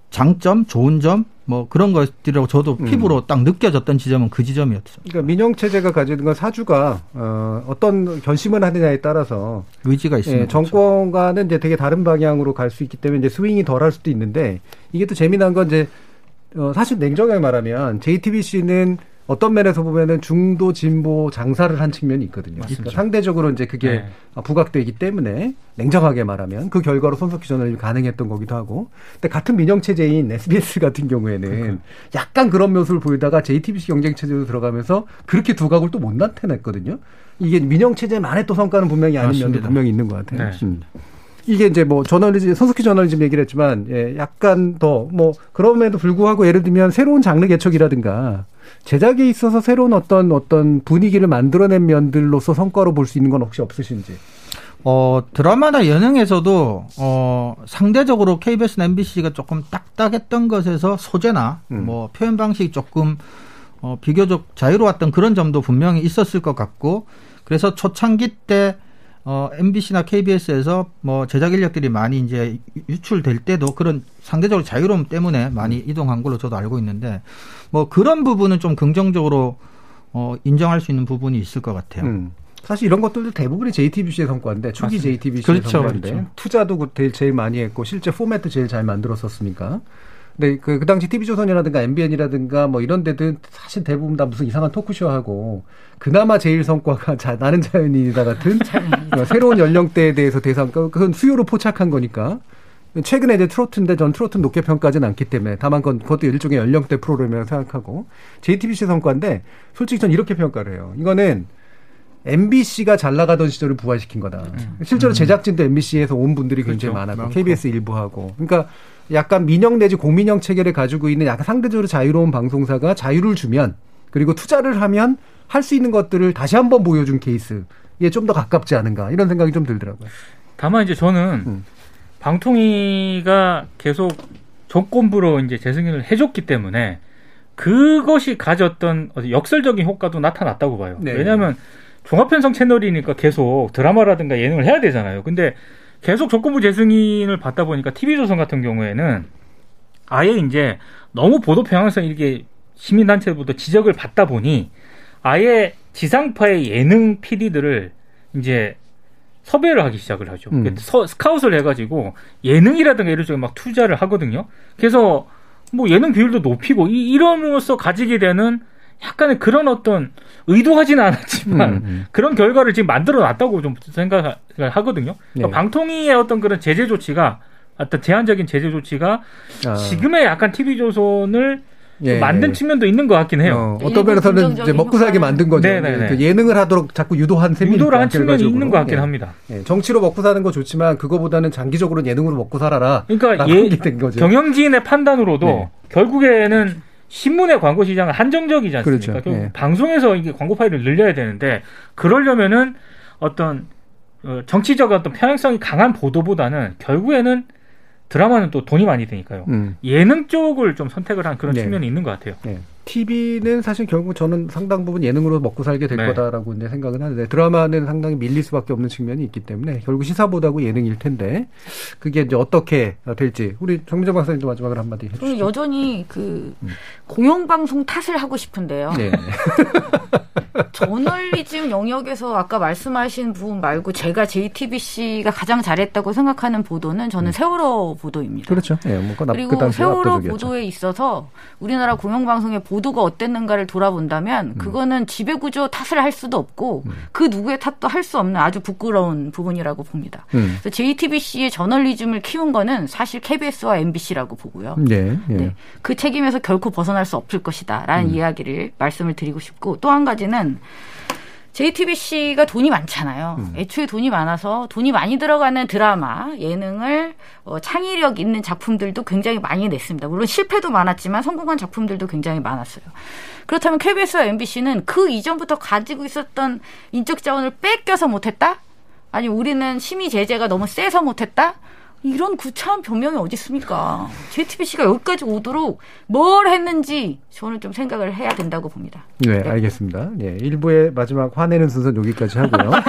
장점, 좋은 점, 뭐 그런 것들이라고 저도 음. 피부로 딱 느껴졌던 지점은 그 지점이었죠. 그러니까 민영 체제가 가지는 건 사주가 어, 어떤 결심을 하느냐에 따라서 의지가 있습니다. 예, 정권과는 이제 되게 다른 방향으로 갈 수 있기 때문에 이제 스윙이 덜할 수도 있는데 이게 또 재미난 건 이제 어, 사실 냉정하게 말하면 JTBC는 어떤 면에서 보면은 중도 진보 장사를 한 측면이 있거든요. 그러니까 상대적으로 이제 그게 네. 부각되기 때문에 냉정하게 말하면 그 결과로 손석희 전환이 가능했던 거기도 하고. 근데 같은 민영 체제인 SBS 같은 경우에는 약간 그런 모습을 보이다가 JTBC 경쟁 체제로 들어가면서 그렇게 두 각을 또 못 나타냈거든요. 이게 민영 체제만의 또 성과는 분명히 아닌 면도. 분명히 있는 것 같아요. 네. 음. 이게 이제 뭐 저널리즘 손석희 저널리즘 얘기를 했지만 예, 약간 더 뭐 그럼에도 불구하고 예를 들면 새로운 장르 개척이라든가 제작에 있어서 새로운 어떤 어떤 분위기를 만들어낸 면들로서 성과로 볼 수 있는 건 혹시 없으신지? 어, 드라마나 예능에서도, 어, 상대적으로 KBS나 MBC가 조금 딱딱했던 것에서 소재나, 음. 뭐, 표현 방식이 조금, 어, 비교적 자유로웠던 그런 점도 분명히 있었을 것 같고, 그래서 초창기 때, 어, MBC나 KBS에서 뭐, 제작 인력들이 많이 이제 유출될 때도 그런 상대적으로 자유로움 때문에 많이 이동한 걸로 저도 알고 있는데, 뭐, 그런 부분은 좀 긍정적으로, 어, 인정할 수 있는 부분이 있을 것 같아요. 음. 사실 이런 것들도 대부분이 JTBC의 성과인데 초기 맞습니다. JTBC의 그렇죠, 성과인데 그렇죠. 투자도 그- 제일 많이 했고 실제 포맷도 제일 잘 만들었었으니까. 근데 그, 그 당시 TV조선이라든가 MBN이라든가 뭐 이런 데든 사실 대부분 다 무슨 이상한 토크쇼 하고 그나마 제일 성과가 자, 나는 자연인이다 같은 어, 새로운 연령대에 대해서 대상, 그- 그건 수요로 포착한 거니까. 최근에 이제 트로트인데 전 트로트 높게 평가하지는 않기 때문에 다만 그건 그것도 일종의 연령대 프로그램이라고 생각하고 JTBC 성과인데 솔직히 전 이렇게 평가를 해요. 이거는 MBC가 잘 나가던 시절을 부활시킨 거다. 실제로 제작진도 MBC에서 온 분들이 굉장히 음. 그렇죠. 많았고 많고. KBS 일부하고. 그러니까 약간 민영 내지 공민영 체계를 가지고 있는 약간 상대적으로 자유로운 방송사가 자유를 주면 그리고 투자를 하면 할 수 있는 것들을 다시 한번 보여준 케이스에 좀 더 가깝지 않은가 이런 생각이 좀 들더라고요. 다만 이제 저는 음. 방통위가 계속 조건부로 이제 재승인을 해줬기 때문에 그것이 가졌던 역설적인 효과도 나타났다고 봐요. 네. 왜냐하면 종합편성 채널이니까 계속 드라마라든가 예능을 해야 되잖아요. 근데 계속 조건부 재승인을 받다 보니까 TV조선 같은 경우에는 아예 이제 너무 보도 평양성 이게 시민단체부터 지적을 받다 보니 아예 지상파의 예능 PD들을 이제 섭외를 하기 시작을 하죠. 음. 서- 스카웃을 해가지고 예능이라든가 이런 쪽에 막 투자를 하거든요. 그래서 뭐 예능 비율도 높이고 이, 이름으로써 가지게 되는 약간의 그런 어떤 의도하지는 않았지만 음, 음. 그런 결과를 지금 만들어 놨다고 좀 생각을 하거든요. 그러니까 네. 방통위의 어떤 그런 제재 조치가 어떤 제한적인 제재 조치가 아, 지금의 약간 TV조선을 예. 만든 측면도 있는 것 같긴 해요. 어, 어떤 면에서는 이제 먹고 살게 만든 거죠. 네네네. 그 예능을 하도록 자꾸 유도한 셈이니까. 유도를 한 측면이 결과적으로. 있는 것 같긴 예. 합니다. 예, 정치로 먹고 사는 거 좋지만 그거보다는 장기적으로 예능으로 먹고 살아라. 그러니까 예, 거죠. 경영진의 판단으로도 네. 결국에는 신문의 광고 시장은 한정적이지 않습니까? 그렇죠. 예. 방송에서 이게 광고 파일을 늘려야 되는데 그러려면은 어떤 어, 정치적 어떤 편향성이 강한 보도보다는 결국에는 드라마는 또 돈이 많이 드니까요. 음. 예능 쪽을 좀 선택을 한 그런 네. 측면이 있는 것 같아요. 예. TV는 사실 결국 저는 상당 부분 예능으로 먹고 살게 될 네. 거다라고 이제 생각은 하는데 드라마는 상당히 밀릴 수밖에 없는 측면이 있기 때문에 결국 시사보다고 예능일 텐데 그게 이제 어떻게 될지 우리 정민정 박사님도 마지막으로 한마디 저는 해주시죠. 여전히 그 공영방송 탓을 하고 싶은데요. 네. 저널리즘 영역에서 아까 말씀하신 부분 말고 제가 JTBC가 가장 잘했다고 생각하는 보도는 저는 세월호 보도입니다. 그렇죠. 예, 뭐 그, 그리고 그 세월호. 보도에 있어서 우리나라 공영방송의 보 도가 어땠는가를 음. 돌아본다면 그거는 지배 구조 탓을 할 수도 없고 그 누구의 탓도 할 수 없는 아주 부끄러운 부분이라고 봅니다. 음. 그래서 JTBC의 저널리즘을 키운 거는 사실 KBS와 MBC라고 보고요. 예, 예. 네. 그 책임에서 결코 벗어날 수 없을 것이다. 라는 음. 이야기를 말씀을 드리고 싶고 또 한 가지는 JTBC가 돈이 많잖아요. 음. 애초에 돈이 많아서 돈이 많이 들어가는 드라마, 예능을 어, 창의력 있는 작품들도 굉장히 많이 냈습니다. 물론 실패도 많았지만 성공한 작품들도 굉장히 많았어요. 그렇다면 KBS와 MBC는 그 이전부터 가지고 있었던 인적 자원을 뺏겨서 못했다? 아니 우리는 심의 제재가 너무 세서 못했다? 이런 구차한 변명이 어디 있습니까? JTBC가 여기까지 오도록 뭘 했는지 저는 좀 생각을 해야 된다고 봅니다. 네, 알겠습니다. 예, 1부의 마지막 화내는 순서는 여기까지 하고요.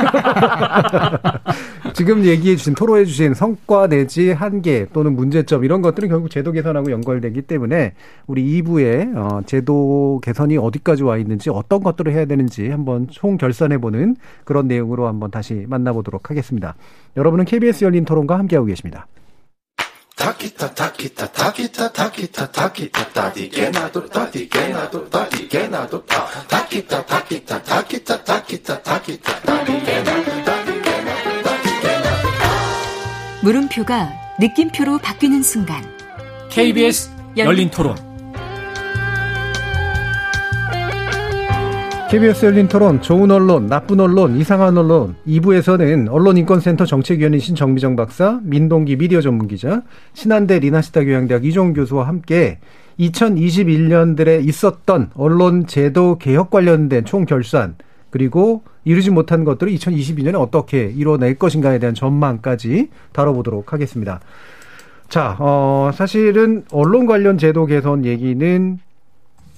지금 얘기해 주신, 토로해 주신 성과 내지 한계 또는 문제점 이런 것들은 결국 제도 개선하고 연결되기 때문에 우리 2부에 어, 제도 개선이 어디까지 와 있는지 어떤 것들을 해야 되는지 한번 총 결산해 보는 그런 내용으로 한번 다시 만나보도록 하겠습니다. 여러분은 KBS 열린 토론과 함께하고 계십니다. 물음표가 느낌표로 바뀌는 순간 KBS 열린 토론. KBS 열린 토론, 좋은 언론, 나쁜 언론, 이상한 언론 2부에서는 언론인권센터 정책위원이신 정미정 박사, 민동기 미디어 전문기자, 신한대 리나시타 교양대학 이종 교수와 함께 2021년 들에 있었던 언론 제도 개혁 관련된 총결산 그리고 이루지 못한 것들을 2022년에 어떻게 이뤄낼 것인가에 대한 전망까지 다뤄보도록 하겠습니다. 자, 어, 사실은 언론 관련 제도 개선 얘기는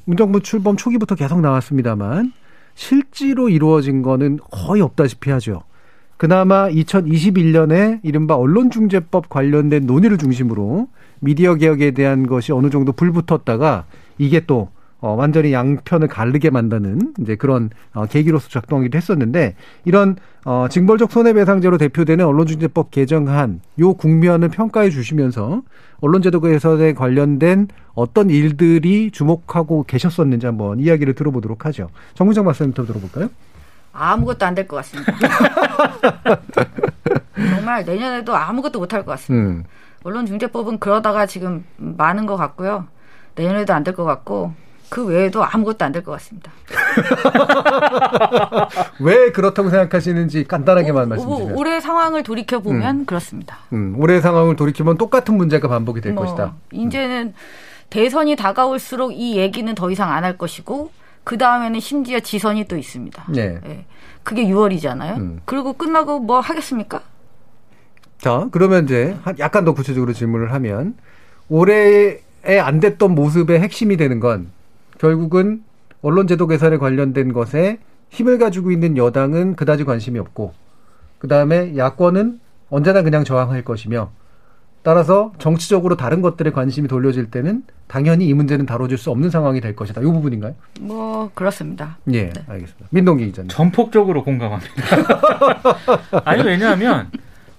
문정부 출범 초기부터 계속 나왔습니다만 실제로 이루어진 거는 거의 없다시피 하죠. 그나마 2021년에 이른바 언론중재법 관련된 논의를 중심으로 미디어 개혁에 대한 것이 어느 정도 불붙었다가 이게 또 어, 완전히 양편을 가르게 만드는 이제 그런 어, 계기로서 작동하기도 했었는데 이런 어, 징벌적 손해배상제로 대표되는 언론중재법 개정안 요 국면을 평가해 주시면서 언론제도 개선에 관련된 어떤 일들이 주목하고 계셨었는지 한번 이야기를 들어보도록 하죠. 정무장 박사님부터 들어볼까요? 아무것도 안 될 것 같습니다. 정말 내년에도 아무것도 못 할 것 같습니다. 음. 언론중재법은 그러다가 지금 많은 것 같고요. 내년에도 안 될 것 같고 그 외에도 아무것도 안 될 것 같습니다. 왜 그렇다고 생각하시는지 간단하게만 말씀 오- 주세요. 올해 상황을 돌이켜 보면 그렇습니다. 음, 올해 상황을 돌이키면 똑같은 문제가 반복이 될 뭐, 것이다. 이제는 대선이 다가올수록 이 얘기는 더 이상 안 할 것이고 그 다음에는 심지어 지선이 또 있습니다. 네. 예. 그게 6월이잖아요. 음. 그리고 끝나고 뭐 하겠습니까? 자, 그러면 이제 한- 약간 더 구체적으로 질문을 하면 올해에 안 됐던 모습의 핵심이 되는 건 결국은 언론제도 개선에 관련된 것에 힘을 가지고 있는 여당은 그다지 관심이 없고 그 다음에 야권은 언제나 그냥 저항할 것이며 따라서 정치적으로 다른 것들에 관심이 돌려질 때는 당연히 이 문제는 다뤄줄 수 없는 상황이 될 것이다. 이 부분인가요? 뭐 그렇습니다. 예, 알겠습니다. 민동기 기자님. 전폭적으로 공감합니다. 아니 왜냐하면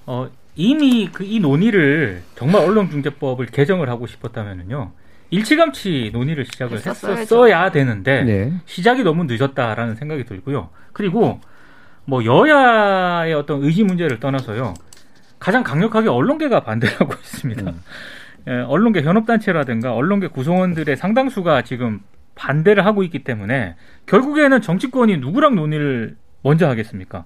어, 이미 그 이 논의를 정말 언론중재법을 개정을 하고 싶었다면은요 일찌감치 논의를 시작을 했었어야죠. 했었어야 되는데 네. 시작이 너무 늦었다라는 생각이 들고요. 그리고 뭐 여야의 어떤 의지 문제를 떠나서요 가장 강력하게 언론계가 반대를 하고 있습니다. 예, 언론계 현업단체라든가 언론계 구성원들의 상당수가 지금 반대를 하고 있기 때문에 결국에는 정치권이 누구랑 논의를 먼저 하겠습니까?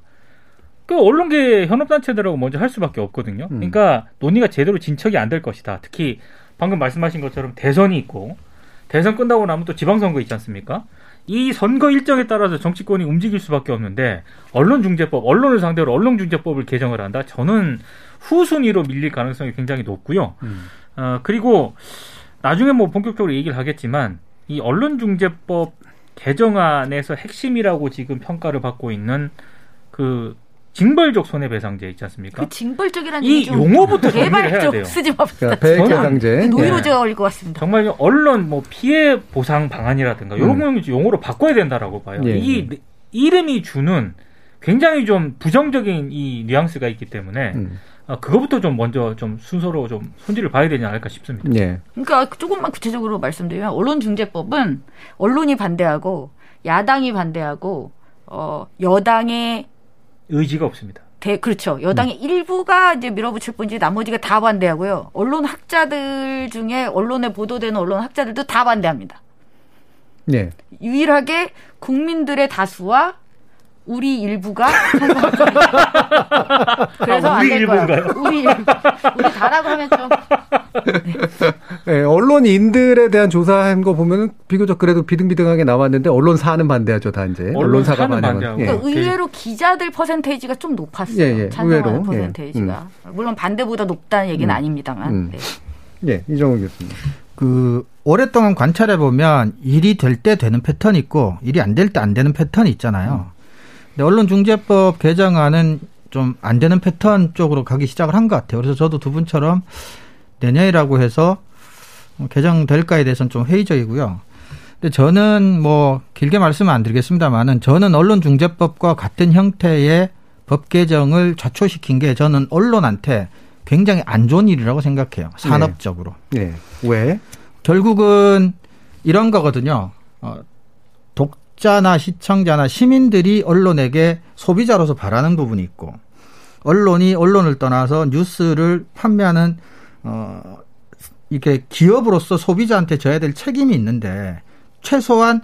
그 언론계 현업단체들하고 먼저 할 수밖에 없거든요. 음. 그러니까 논의가 제대로 진척이 안 될 것이다. 특히 방금 말씀하신 것처럼 대선이 있고 대선 끝나고 나면 또 지방선거 있지 않습니까? 이 선거 일정에 따라서 정치권이 움직일 수밖에 없는데 언론중재법, 언론을 상대로 언론중재법을 개정을 한다. 저는 후순위로 밀릴 가능성이 굉장히 높고요. 음. 어, 그리고 나중에 뭐 본격적으로 얘기를 하겠지만 이 언론중재법 개정안에서 핵심이라고 지금 평가를 받고 있는 그 징벌적 손해배상제 있지 않습니까? 그 징벌적이라는 이 용어부터 제발 해야. 쓰지 맙시다. 배액계상제. 노이로제가 것 같습니다. 정말 언론 뭐 피해 보상 방안이라든가 이런 음. 걸 용어로 바꿔야 된다라고 봐요. 예, 이 이름이 주는 굉장히 좀 부정적인 이 뉘앙스가 있기 때문에 음. 어, 그거부터 좀 먼저 좀 순서로 좀 손질을 봐야 되지 않을까 싶습니다. 예. 그러니까 조금만 구체적으로 말씀드리면 언론중재법은 언론이 반대하고 야당이 반대하고 어 여당의 의지가 없습니다. 대 그렇죠 여당의 일부가 이제 밀어붙일 뿐이지 나머지가 다 반대하고요 언론 학자들 중에 언론에 보도되는 언론 학자들도 다 반대합니다. 예. 유일하게 국민들의 다수와 우리 일부가. 그래서 아, 안 우리. 일부인가요? 우리 일부. 우리 다라고 하면 좀 예, 언론인들에 대한 조사한 거 보면은 비교적 그래도 비등비등하게 나왔는데 언론사는 반대하죠, 다 이제. 언론사가 반대하고. 예. 그러니까 의외로 기자들 퍼센테이지가 좀 높았어요. 예, 예. 찬성하는 의외로, 예. 퍼센테이지가. 물론 반대보다 높다는 얘기는 음. 아닙니다만. 음. 네. 예, 이정우 교수님. 그 오랫동안 관찰해 보면 일이 될 때 되는 패턴이 있고 일이 안 될 때 안 되는 패턴이 있잖아요. 근데 언론중재법 개정안은 좀 안 되는 패턴 쪽으로 가기 시작을 한 것 같아요. 그래서 저도 두 분처럼 내년이라고 해서 개정될까에 대해서는 좀 회의적이고요. 근데 저는 뭐 길게 말씀은 안 드리겠습니다만은 저는 언론중재법과 같은 형태의 법 개정을 좌초시킨 게 저는 언론한테 굉장히 안 좋은 일이라고 생각해요. 산업적으로. 예. 왜? 결국은 이런 거거든요. 어, 독자나 시청자나 시민들이 언론에게 소비자로서 바라는 부분이 있고, 언론이 언론을 떠나서 뉴스를 판매하는 어 이렇게 기업으로서 소비자한테 져야 될 책임이 있는데 최소한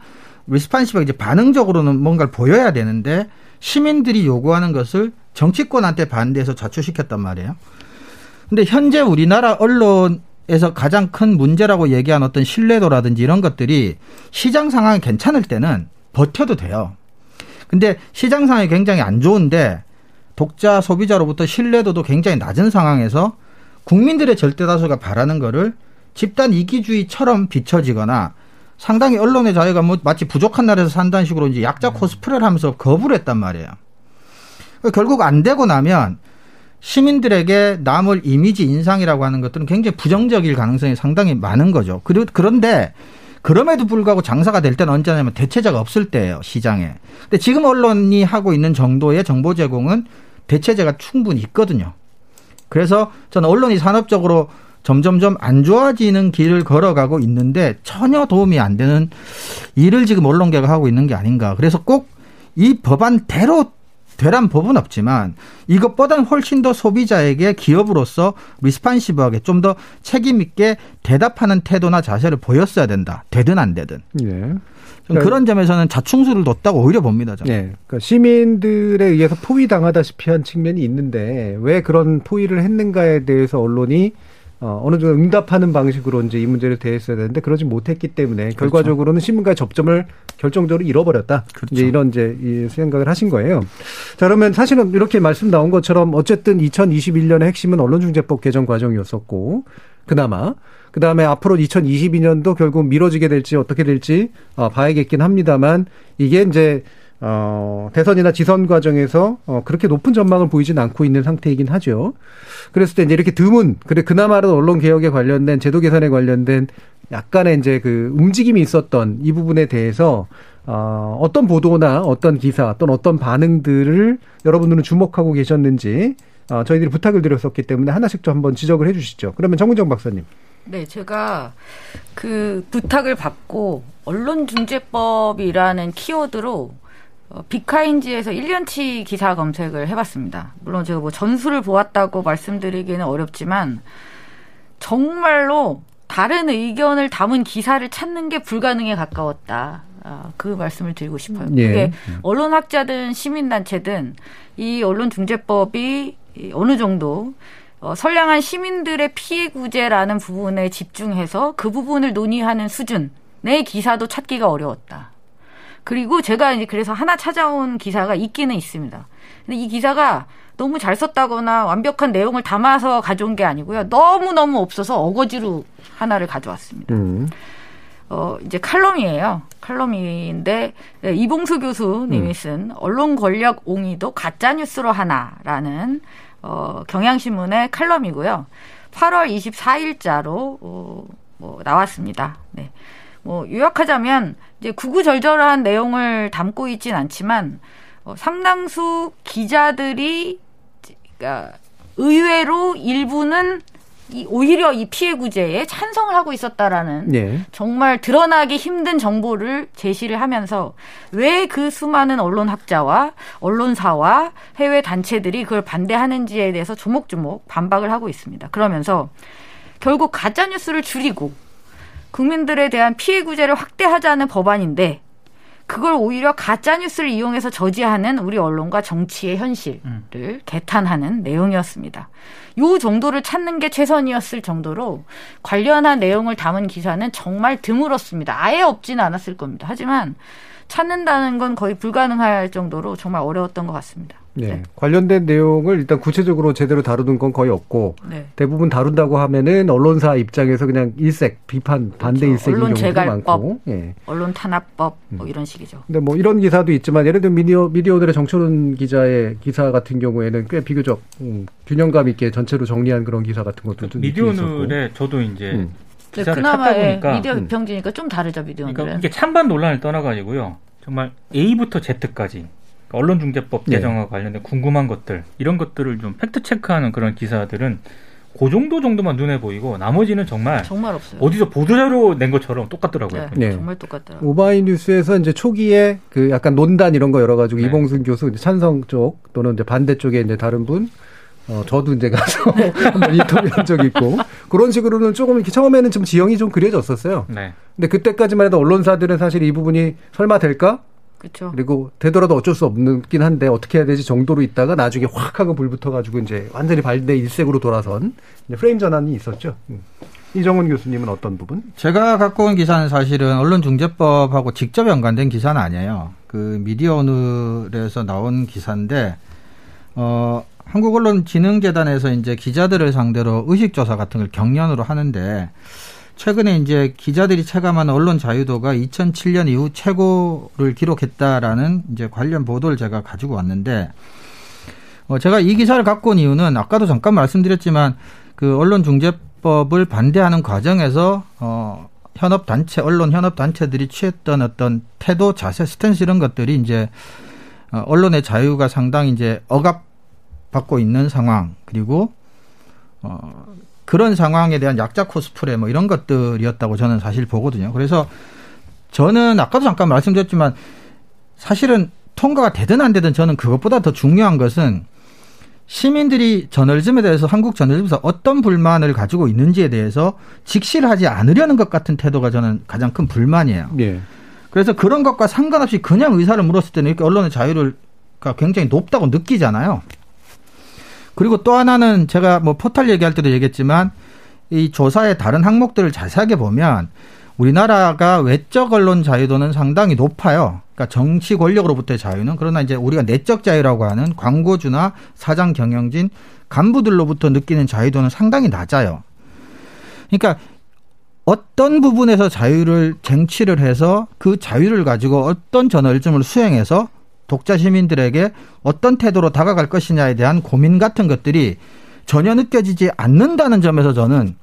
리스판시브가 이제 반응적으로는 뭔가를 보여야 되는데 시민들이 요구하는 것을 정치권한테 반대해서 좌초시켰단 말이에요. 근데 현재 우리나라 언론에서 가장 큰 문제라고 얘기한 어떤 신뢰도라든지 이런 것들이 시장 상황이 괜찮을 때는 버텨도 돼요. 근데 시장 상황이 굉장히 안 좋은데 독자 소비자로부터 신뢰도도 굉장히 낮은 상황에서 국민들의 절대 다수가 바라는 거를 집단 이기주의처럼 비춰지거나 상당히 언론의 자유가 뭐 마치 부족한 나라에서 산다는 식으로 이제 약자 코스프레를 하면서 거부를 했단 말이에요. 결국 안 되고 나면 시민들에게 남을 이미지 인상이라고 하는 것들은 굉장히 부정적일 가능성이 상당히 많은 거죠. 그런데 그럼에도 불구하고 장사가 될 때는 언제냐면 대체자가 없을 때예요, 시장에. 근데 지금 언론이 하고 있는 정도의 정보 제공은 대체제가 충분히 있거든요. 그래서 저는 언론이 산업적으로 점점점 안 좋아지는 길을 걸어가고 있는데 전혀 도움이 안 되는 일을 지금 언론계가 하고 있는 게 아닌가. 그래서 꼭 이 법안대로 되란 법은 없지만 이것보다는 훨씬 더 소비자에게 기업으로서 리스판시브하게 좀 더 책임 있게 대답하는 태도나 자세를 보였어야 된다. 되든 안 되든. 예. 그러니까 그런 점에서는 자충수를 뒀다고 오히려 봅니다. 저는. 네. 그러니까 시민들에 의해서 포위당하다시피 한 측면이 있는데 왜 그런 포위를 했는가에 대해서 언론이 어, 어느 정도 응답하는 방식으로 이제 이 문제를 대했어야 되는데 그러지 못했기 때문에 그렇죠. 결과적으로는 신문과의 접점을 결정적으로 잃어버렸다. 그렇죠. 이제 이런 이제 이 생각을 하신 거예요. 자, 그러면 사실은 이렇게 말씀 나온 것처럼 어쨌든 2021년의 핵심은 언론중재법 개정 과정이었었고 그나마 그 다음에 앞으로 2022년도 결국 미뤄지게 될지 어떻게 될지 어, 봐야겠긴 합니다만 이게 이제 어, 대선이나 지선 과정에서 어, 그렇게 높은 전망을 보이진 않고 있는 상태이긴 하죠. 그랬을 때 이제 이렇게 드문, 그래, 그나마도 언론 개혁에 관련된, 제도 개선에 관련된 약간의 이제 그 움직임이 있었던 이 부분에 대해서 어, 어떤 보도나 어떤 기사 또는 어떤 반응들을 여러분들은 주목하고 계셨는지 어, 저희들이 부탁을 드렸었기 때문에 하나씩 좀 한번 지적을 해 주시죠. 그러면 정문정 박사님. 네, 제가 그 부탁을 받고 언론중재법이라는 키워드로 어, 비카인지에서 1년치 기사 검색을 해봤습니다. 물론 제가 뭐 전수를 보았다고 말씀드리기는 어렵지만 정말로 다른 의견을 담은 기사를 찾는 게 불가능에 가까웠다. 아, 그 말씀을 드리고 싶어요. 예. 그게 언론학자든 시민단체든 이 언론중재법이 어느 정도 어, 선량한 시민들의 피해 구제라는 부분에 집중해서 그 부분을 논의하는 수준의 기사도 찾기가 어려웠다. 그리고 제가 이제 그래서 하나 찾아온 기사가 있기는 있습니다. 근데 이 기사가 너무 잘 썼다거나 완벽한 내용을 담아서 가져온 게 아니고요. 너무너무 없어서 어거지로 하나를 가져왔습니다. 음. 어, 이제 칼럼이에요. 칼럼인데, 네, 이봉수 교수님이 음. 쓴 언론 권력 옹이도 가짜뉴스로 하나라는, 어, 경향신문의 칼럼이고요. 8월 24일자로, 어, 뭐, 나왔습니다. 네. 뭐 요약하자면 이제 구구절절한 내용을 담고 있진 않지만 어, 상당수 기자들이 그러니까 의외로 일부는 이 오히려 이 피해 구제에 찬성을 하고 있었다라는 네. 정말 드러나기 힘든 정보를 제시를 하면서 왜 그 수많은 언론학자와 언론사와 해외 단체들이 그걸 반대하는지에 대해서 조목조목 반박을 하고 있습니다. 그러면서 결국 가짜 뉴스를 줄이고 국민들에 대한 피해 구제를 확대하자는 법안인데 그걸 오히려 가짜 뉴스를 이용해서 저지하는 우리 언론과 정치의 현실을 음. 개탄하는 내용이었습니다. 요 정도를 찾는 게 최선이었을 정도로 관련한 내용을 담은 기사는 정말 드물었습니다. 아예 없지는 않았을 겁니다. 하지만 찾는다는 건 거의 불가능할 정도로 정말 어려웠던 것 같습니다. 네. 네. 관련된 내용을 일단 구체적으로 제대로 다루는 건 거의 없고 네. 대부분 다룬다고 하면은 언론사 입장에서 그냥 일색 비판 반대 그렇죠. 일색인 경우도 재갈법, 많고 예. 언론 탄압법 뭐 음. 이런 식이죠. 근데 뭐 이런 기사도 있지만 예를 들면 미디어 미디어들의 정철훈 기자의 기사 같은 경우에는 꽤 비교적 음, 균형감 있게 전체로 정리한 그런 기사 같은 것도 좀 미디어늘에 저도 이제 음. 네, 그나마 보니까 미디어 음. 비평지니까 좀 다르죠 미디어는. 그러니까 이게 찬반 논란을 떠나가지고요. 정말 A부터 Z까지 언론중재법 네. 개정과 네. 관련된 궁금한 것들 이런 것들을 좀 팩트 체크하는 그런 기사들은 그 정도 정도만 눈에 보이고 나머지는 정말 정말 없어요. 어디서 보도자료 낸 것처럼 똑같더라고요. 네, 네. 정말 똑같더라고요. 오마이뉴스에서 이제 초기에 그 약간 논단 이런 거 열어가지고 네. 이봉순 교수 찬성 쪽 또는 이제 반대 쪽에 이제 다른 분 어, 저도 이제 가서 한번 인터뷰한 적이 있고 그런 식으로는 조금 이렇게 처음에는 좀 지형이 좀 그려졌었어요. 네. 근데 그때까지만 해도 언론사들은 사실 이 부분이 설마 될까? 그렇죠. 그리고 되더라도 어쩔 수 없긴 한데 어떻게 해야 되지 정도로 있다가 나중에 확 하고 불 붙어가지고 이제 완전히 발대 일색으로 돌아선 프레임 전환이 있었죠. 음. 이정훈 교수님은 어떤 부분? 제가 갖고 온 기사는 사실은 언론중재법하고 직접 연관된 기사는 아니에요. 그 미디어 오늘에서 나온 기사인데 어 한국언론진흥재단에서 이제 기자들을 상대로 의식조사 같은 걸 경련으로 하는데 최근에 이제 기자들이 체감하는 언론 자유도가 2007년 이후 최고를 기록했다라는 이제 관련 보도를 제가 가지고 왔는데 어 제가 이 기사를 갖고 온 이유는 아까도 잠깐 말씀드렸지만 그 언론 중재법을 반대하는 과정에서 어 현업 단체 언론 현업 단체들이 취했던 어떤 태도 자세 스탠스 이런 것들이 이제 어, 언론의 자유가 상당히 이제 억압 받고 있는 상황. 그리고 어 그런 상황에 대한 약자 코스프레 뭐 이런 것들이었다고 저는 사실 보거든요. 그래서 저는 아까도 잠깐 말씀드렸지만 사실은 통과가 되든 안 되든 저는 그것보다 더 중요한 것은 시민들이 저널즘에 대해서 한국 저널즘에서 어떤 불만을 가지고 있는지에 대해서 직시를 하지 않으려는 것 같은 태도가 저는 가장 큰 불만이에요. 예. 그래서 그런 것과 상관없이 그냥 의사를 물었을 때는 이렇게 언론의 자유가 굉장히 높다고 느끼잖아요. 그리고 또 하나는 제가 뭐 포털 얘기할 때도 얘기했지만 이 조사의 다른 항목들을 자세하게 보면 우리나라가 외적 언론 자유도는 상당히 높아요. 그러니까 정치 권력으로부터의 자유는 그러나 이제 우리가 내적 자유라고 하는 광고주나 사장 경영진 간부들로부터 느끼는 자유도는 상당히 낮아요. 그러니까 어떤 부분에서 자유를 쟁취를 해서 그 자유를 가지고 어떤 저널즘을 수행해서 독자 시민들에게 어떤 태도로 다가갈 것이냐에 대한 고민 같은 것들이 전혀 느껴지지 않는다는 점에서 저는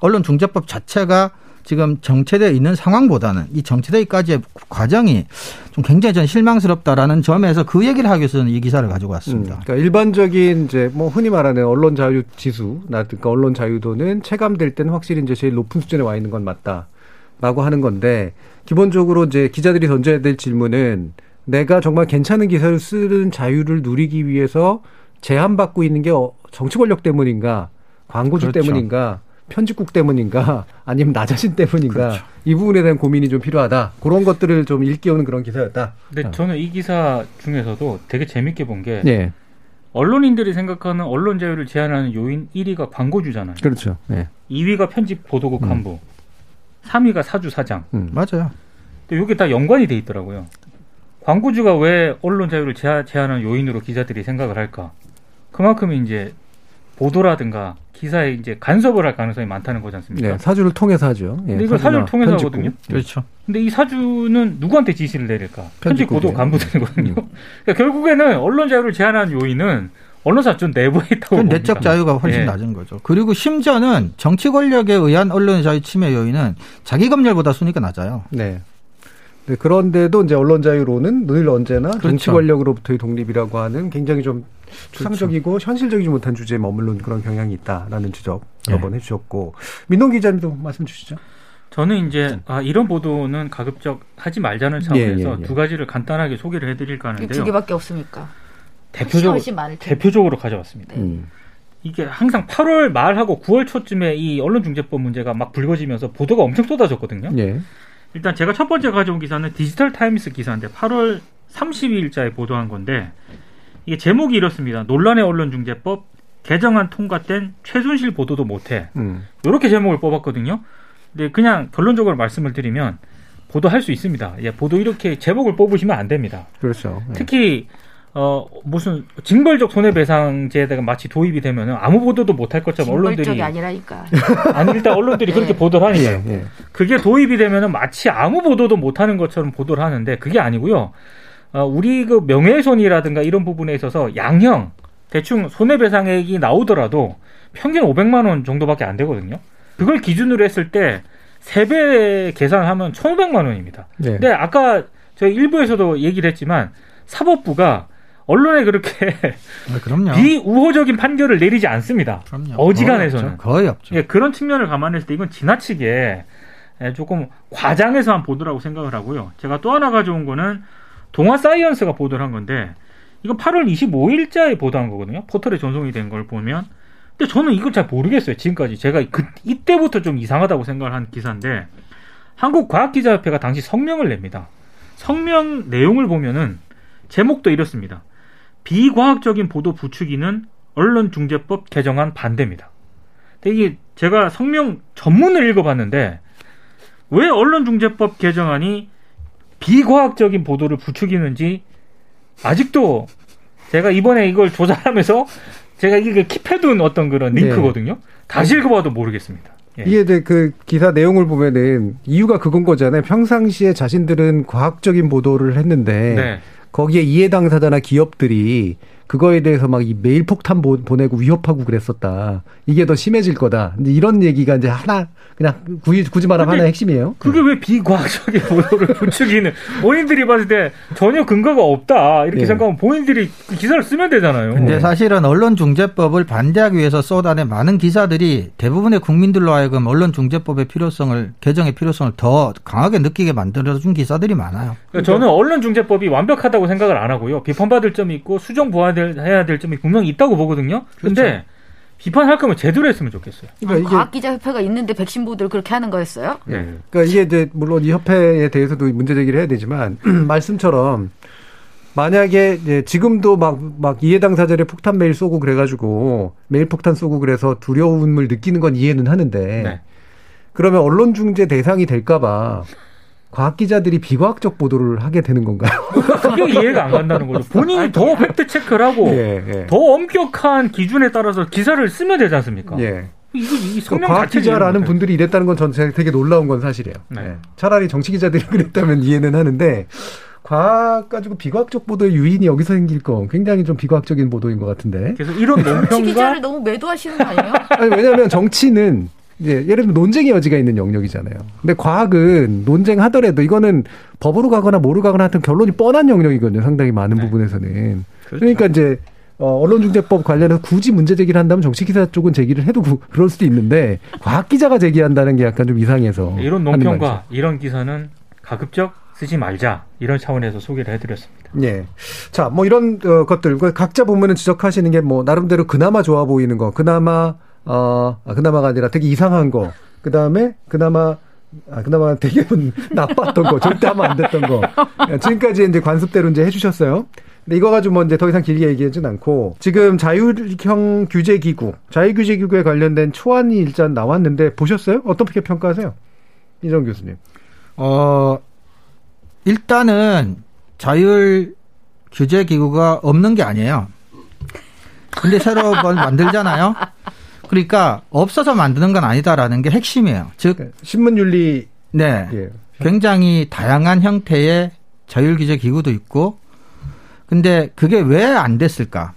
언론 중재법 자체가 지금 정체되어 있는 상황보다는 이 정체되기까지의 과정이 좀 굉장히 전 실망스럽다라는 점에서 그 얘기를 하기 위해서 는이 기사를 가지고 왔습니다. 음, 그러니까 일반적인 이제 뭐 흔히 말하는 언론 자유 지수, 그러니까 언론 자유도는 체감될 때는 확실히 이제 제일 높은 수준에 와 있는 건 맞다라고 하는 건데 기본적으로 이제 기자들이 던져야 될 질문은 내가 정말 괜찮은 기사를 쓰는 자유를 누리기 위해서 제한받고 있는 게 어, 정치 권력 때문인가, 광고주 그렇죠. 때문인가, 편집국 때문인가, 아니면 나 자신 때문인가, 그렇죠. 이 부분에 대한 고민이 좀 필요하다. 그런 것들을 좀 일깨우는 그런 기사였다. 근데 어. 저는 이 기사 중에서도 되게 재밌게 본게 예, 언론인들이 생각하는 언론 자유를 제한하는 요인 1위가 광고주잖아요. 그렇죠. 예. 2위가 편집 보도국 음. 간부, 3위가 사주 사장. 음. 맞아요. 근데 이게 다 연관이 돼 있더라고요. 광고주가 왜 언론 자유를 제한, 제한하는 요인으로 기자들이 생각을 할까? 그만큼 이제 보도라든가 기사에 이제 간섭을 할 가능성이 많다는 거지 않습니까? 네, 사주를 통해서 하죠. 예, 근데 이걸 사주를 통해서 편집국. 하거든요. 그렇죠. 근데 이 사주는 누구한테 지시를 내릴까? 편집. 보도 간부들이거든요. 음. 그러니까 결국에는 언론 자유를 제한하는 요인은 언론사 좀 내부에 있다고. 내적 자유가 훨씬 예. 낮은 거죠. 그리고 심지어는 정치 권력에 의한 언론의 자유 침해 요인은 자기 검열보다 순위가 낮아요. 네. 네, 그런데도 이제 언론 자유로는 늘 언제나 정치 그렇죠. 권력으로부터의 독립이라고 하는 굉장히 좀 추상적이고 현실적이지 못한 주제에 머무른 그런 경향이 있다라는 지적 여러 예. 번 해주셨고 민동 기자님도 말씀 주시죠. 저는 이제 아, 이런 보도는 가급적 하지 말자는 차원에서 예, 예, 예. 두 가지를 간단하게 소개를 해드릴까 이 하는데요. 두 개밖에 없으니까. 대표적으로. 대표적으로 가져왔습니다. 네. 음. 이게 항상 8월 말하고 9월 초쯤에 이 언론중재법 문제가 막 불거지면서 보도가 엄청 쏟아졌거든요. 예. 일단 제가 첫 번째 가져온 기사는 디지털 타임스 기사인데 8월 30일자에 보도한 건데 이게 제목이 이렇습니다. 논란의 언론중재법 개정안 통과된 최순실 보도도 못해. 음. 이렇게 제목을 뽑았거든요. 근데 그냥 결론적으로 말씀을 드리면 보도할 수 있습니다. 예, 보도 이렇게 제목을 뽑으시면 안 됩니다. 그렇죠. 예. 특히 어 무슨 징벌적 손해배상제가 마치 도입이 되면은 아무 보도도 못할 것처럼 언론들이 징벌적이 아니라니까. 아니 일단 언론들이 그렇게 네. 보도를 하니까요. 예, 예. 그게 도입이 되면은 마치 아무 보도도 못하는 것처럼 보도를 하는데 그게 아니고요. 어, 우리 그 명예훼손이라든가 이런 부분에 있어서 양형 대충 손해배상액이 나오더라도 평균 500만 원 정도밖에 안 되거든요. 그걸 기준으로 했을 때 세배 계산하면 1,500만 원입니다. 네. 근데 아까 저희 일부에서도 얘기를 했지만 사법부가 언론에 그렇게 아. 비우호적인 판결을 내리지 않습니다. 그럼요. 어지간해서는. 거의 없죠. 예, 그런 측면을 감안했을 때 이건 지나치게 예, 조금 과장해서한 보도라고 생각을 하고요. 제가 또 하나 가져온 거는 동아 사이언스가 보도를 한 건데 이건 8월 25일자에 보도한 거거든요. 포털에 전송이 된 걸 보면. 근데 저는 이걸 잘 모르겠어요. 지금까지 제가 그 이때부터 좀 이상하다고 생각을 한 기사인데 한국과학기자협회가 당시 성명을 냅니다. 성명 내용을 보면은 제목도 이렇습니다. 비과학적인 보도 부추기는 언론중재법 개정안 반대입니다. 근데 이게 제가 성명 전문을 읽어봤는데 왜 언론중재법 개정안이 비과학적인 보도를 부추기는지 아직도 제가 이번에 이걸 조사하면서 제가 이게 킵해둔 어떤 그런 네. 링크거든요. 다시 읽어봐도 모르겠습니다. 예. 이게 그 기사 내용을 보면은 이유가 그건 거잖아요. 평상시에 자신들은 과학적인 보도를 했는데 네. 거기에 이해 당사자나 기업들이 그거에 대해서 막 이 메일 폭탄 보- 보내고 위협하고 그랬었다. 이게 더 심해질 거다. 이제 이런 얘기가 이제 하나 그냥 굳이, 굳이 말하면 하나의 핵심이에요. 그게 왜 비과학적인 보도를 부추기는 본인들이 봤을 때 전혀 근거가 없다 이렇게 예. 생각하면 본인들이 그 기사를 쓰면 되잖아요. 근데 사실은 언론중재법을 반대하기 위해서 쏟아낸 많은 기사들이 대부분의 국민들로 하여금 언론중재법의 필요성을 개정의 필요성을 더 강하게 느끼게 만들어준 기사들이 많아요. 그러니까 저는 언론중재법이 완벽하다고 생각을 안 하고요. 비판받을 점이 있고 수정 보완 해야 될 점이 분명히 있다고 보거든요. 근데 비판할 거면 제대로 했으면 좋겠어요. 그러니까 이게 과학기자협회가 있는데 백신 보도를 그렇게 하는 거였어요? 네. 그러니까 이게 이제 물론 이 협회에 대해서도 문제 제기를 해야 되지만 말씀처럼 만약에 이제 지금도 막 막 이해 당사자를 폭탄 메일 쏘고 그래가지고 메일 폭탄 쏘고 그래서 두려움을 느끼는 건 이해는 하는데 네. 그러면 언론 중재 대상이 될까봐 과학 기자들이 비과학적 보도를 하게 되는 건가요? 그게 이해가 안 간다는 거죠. 본인이 더 팩트 체크를 하고 예, 예. 더 엄격한 기준에 따라서 기사를 쓰면 되지 않습니까? 예. 이거 이그 성명 과학 기자라는. 분들이 이랬다는 건 전 되게 놀라운 건 사실이에요. 네. 예. 차라리 정치 기자들이 그랬다면 이해는 하는데 과학 가지고 비과학적 보도의 유인이 여기서 생길 건 굉장히 좀 비과학적인 보도인 것 같은데. 그래서 이런 정치 논평과 기자를 너무 매도하시는 거 아니에요? 아니 왜냐하면 정치는 이제 예를 들면 논쟁의 여지가 있는 영역이잖아요. 근데 과학은 논쟁하더라도 이거는 법으로 가거나 뭐로 가거나 하여튼 결론이 뻔한 영역이거든요. 상당히 많은 네. 부분에서는. 그러니까 이제 어, 언론중재법 관련해서 굳이 문제 제기를 한다면 정치기사 쪽은 제기를 해도 구- 그럴 수도 있는데 과학 기자가 제기한다는 게 약간 좀 이상해서 이런 논평과. 이런 기사는 가급적 쓰지 말자 이런 차원에서 소개를 해드렸습니다. 예. 자, 뭐 이런 어, 것들 그 각자 보면은 지적하시는 게 뭐 나름대로 그나마 좋아 보이는 거, 그나마 어, 아, 그나마가 아니라 되게 이상한 거, 그 다음에 그나마 아, 그나마 되게 나빴던 거, 절대 하면 안 됐던 거. 예, 지금까지 이제 관습대로 이제 해주셨어요. 근데 이거 가지고 뭐 이제 더 이상 길게 얘기하진 않고 지금 자율형 규제 기구, 자율 규제 기구에 관련된 초안이 일단 나왔는데 보셨어요? 어떻게 평가하세요? 이정 교수님. 어, 일단은 자율 규제 기구가 없는 게 아니에요. 근데 새로 뭘 만들잖아요. 그러니까 없어서 만드는 건 아니다라는 게 핵심이에요. 즉, 신문윤리 네. 예. 굉장히 다양한 형태의 자율 규제 기구도 있고, 근데 그게 왜 안 됐을까?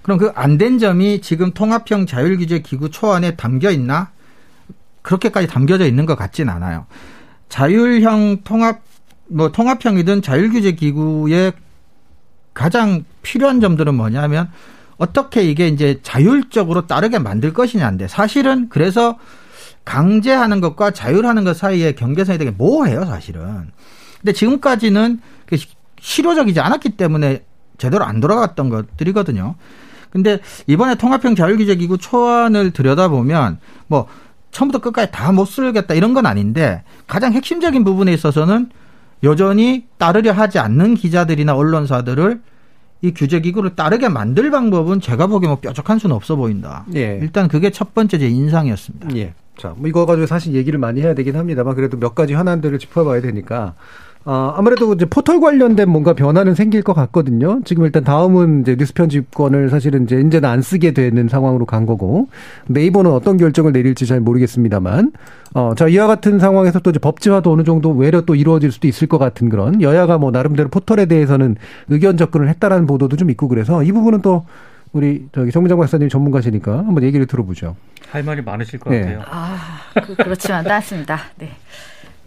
그럼 그 안 된 점이 지금 통합형 자율 규제 기구 초안에 담겨 있나? 그렇게까지 담겨져 있는 것 같진 않아요. 자율형 통합, 뭐 통합형이든 자율 규제 기구의 가장 필요한 점들은 뭐냐면 어떻게 이게 이제 자율적으로 따르게 만들 것이냐인데 사실은 그래서 강제하는 것과 자율하는 것 사이의 경계선이 되게 모호해요, 사실은. 근데 지금까지는 그 시- 실효적이지 않았기 때문에 제대로 안 돌아갔던 것들이거든요. 근데 이번에 통합형 자율규제기구 초안을 들여다보면 뭐 처음부터 끝까지 다 못 쓰겠다 이런 건 아닌데 가장 핵심적인 부분에 있어서는 여전히 따르려 하지 않는 기자들이나 언론사들을 이 규제 기구를 따르게 만들 방법은 제가 보기에 뭐 뾰족한 수는 없어 보인다. 예. 일단 그게 첫 번째 제 인상이었습니다. 예. 자, 뭐 이거 가지고 사실 얘기를 많이 해야 되긴 합니다만 그래도 몇 가지 현안들을 짚어봐야 되니까. 어, 아무래도 이제 포털 관련된 뭔가 변화는 생길 것 같거든요. 지금 일단 다음은 이제 뉴스 편집권을 사실은 이제 이제는 안 쓰게 되는 상황으로 간 거고 네이버는 어떤 결정을 내릴지 잘 모르겠습니다만 어, 자 이와 같은 상황에서 또 이제 법제화도 어느 정도 외려 또 이루어질 수도 있을 것 같은 그런 여야가 뭐 나름대로 포털에 대해서는 의견 접근을 했다라는 보도도 좀 있고 그래서 이 부분은 또 우리 저기 정문장 박사님 전문가시니까 한번 얘기를 들어보죠. 할 말이 많으실 것 예. 같아요. 아, 그, 그렇지만 않습니다. 네.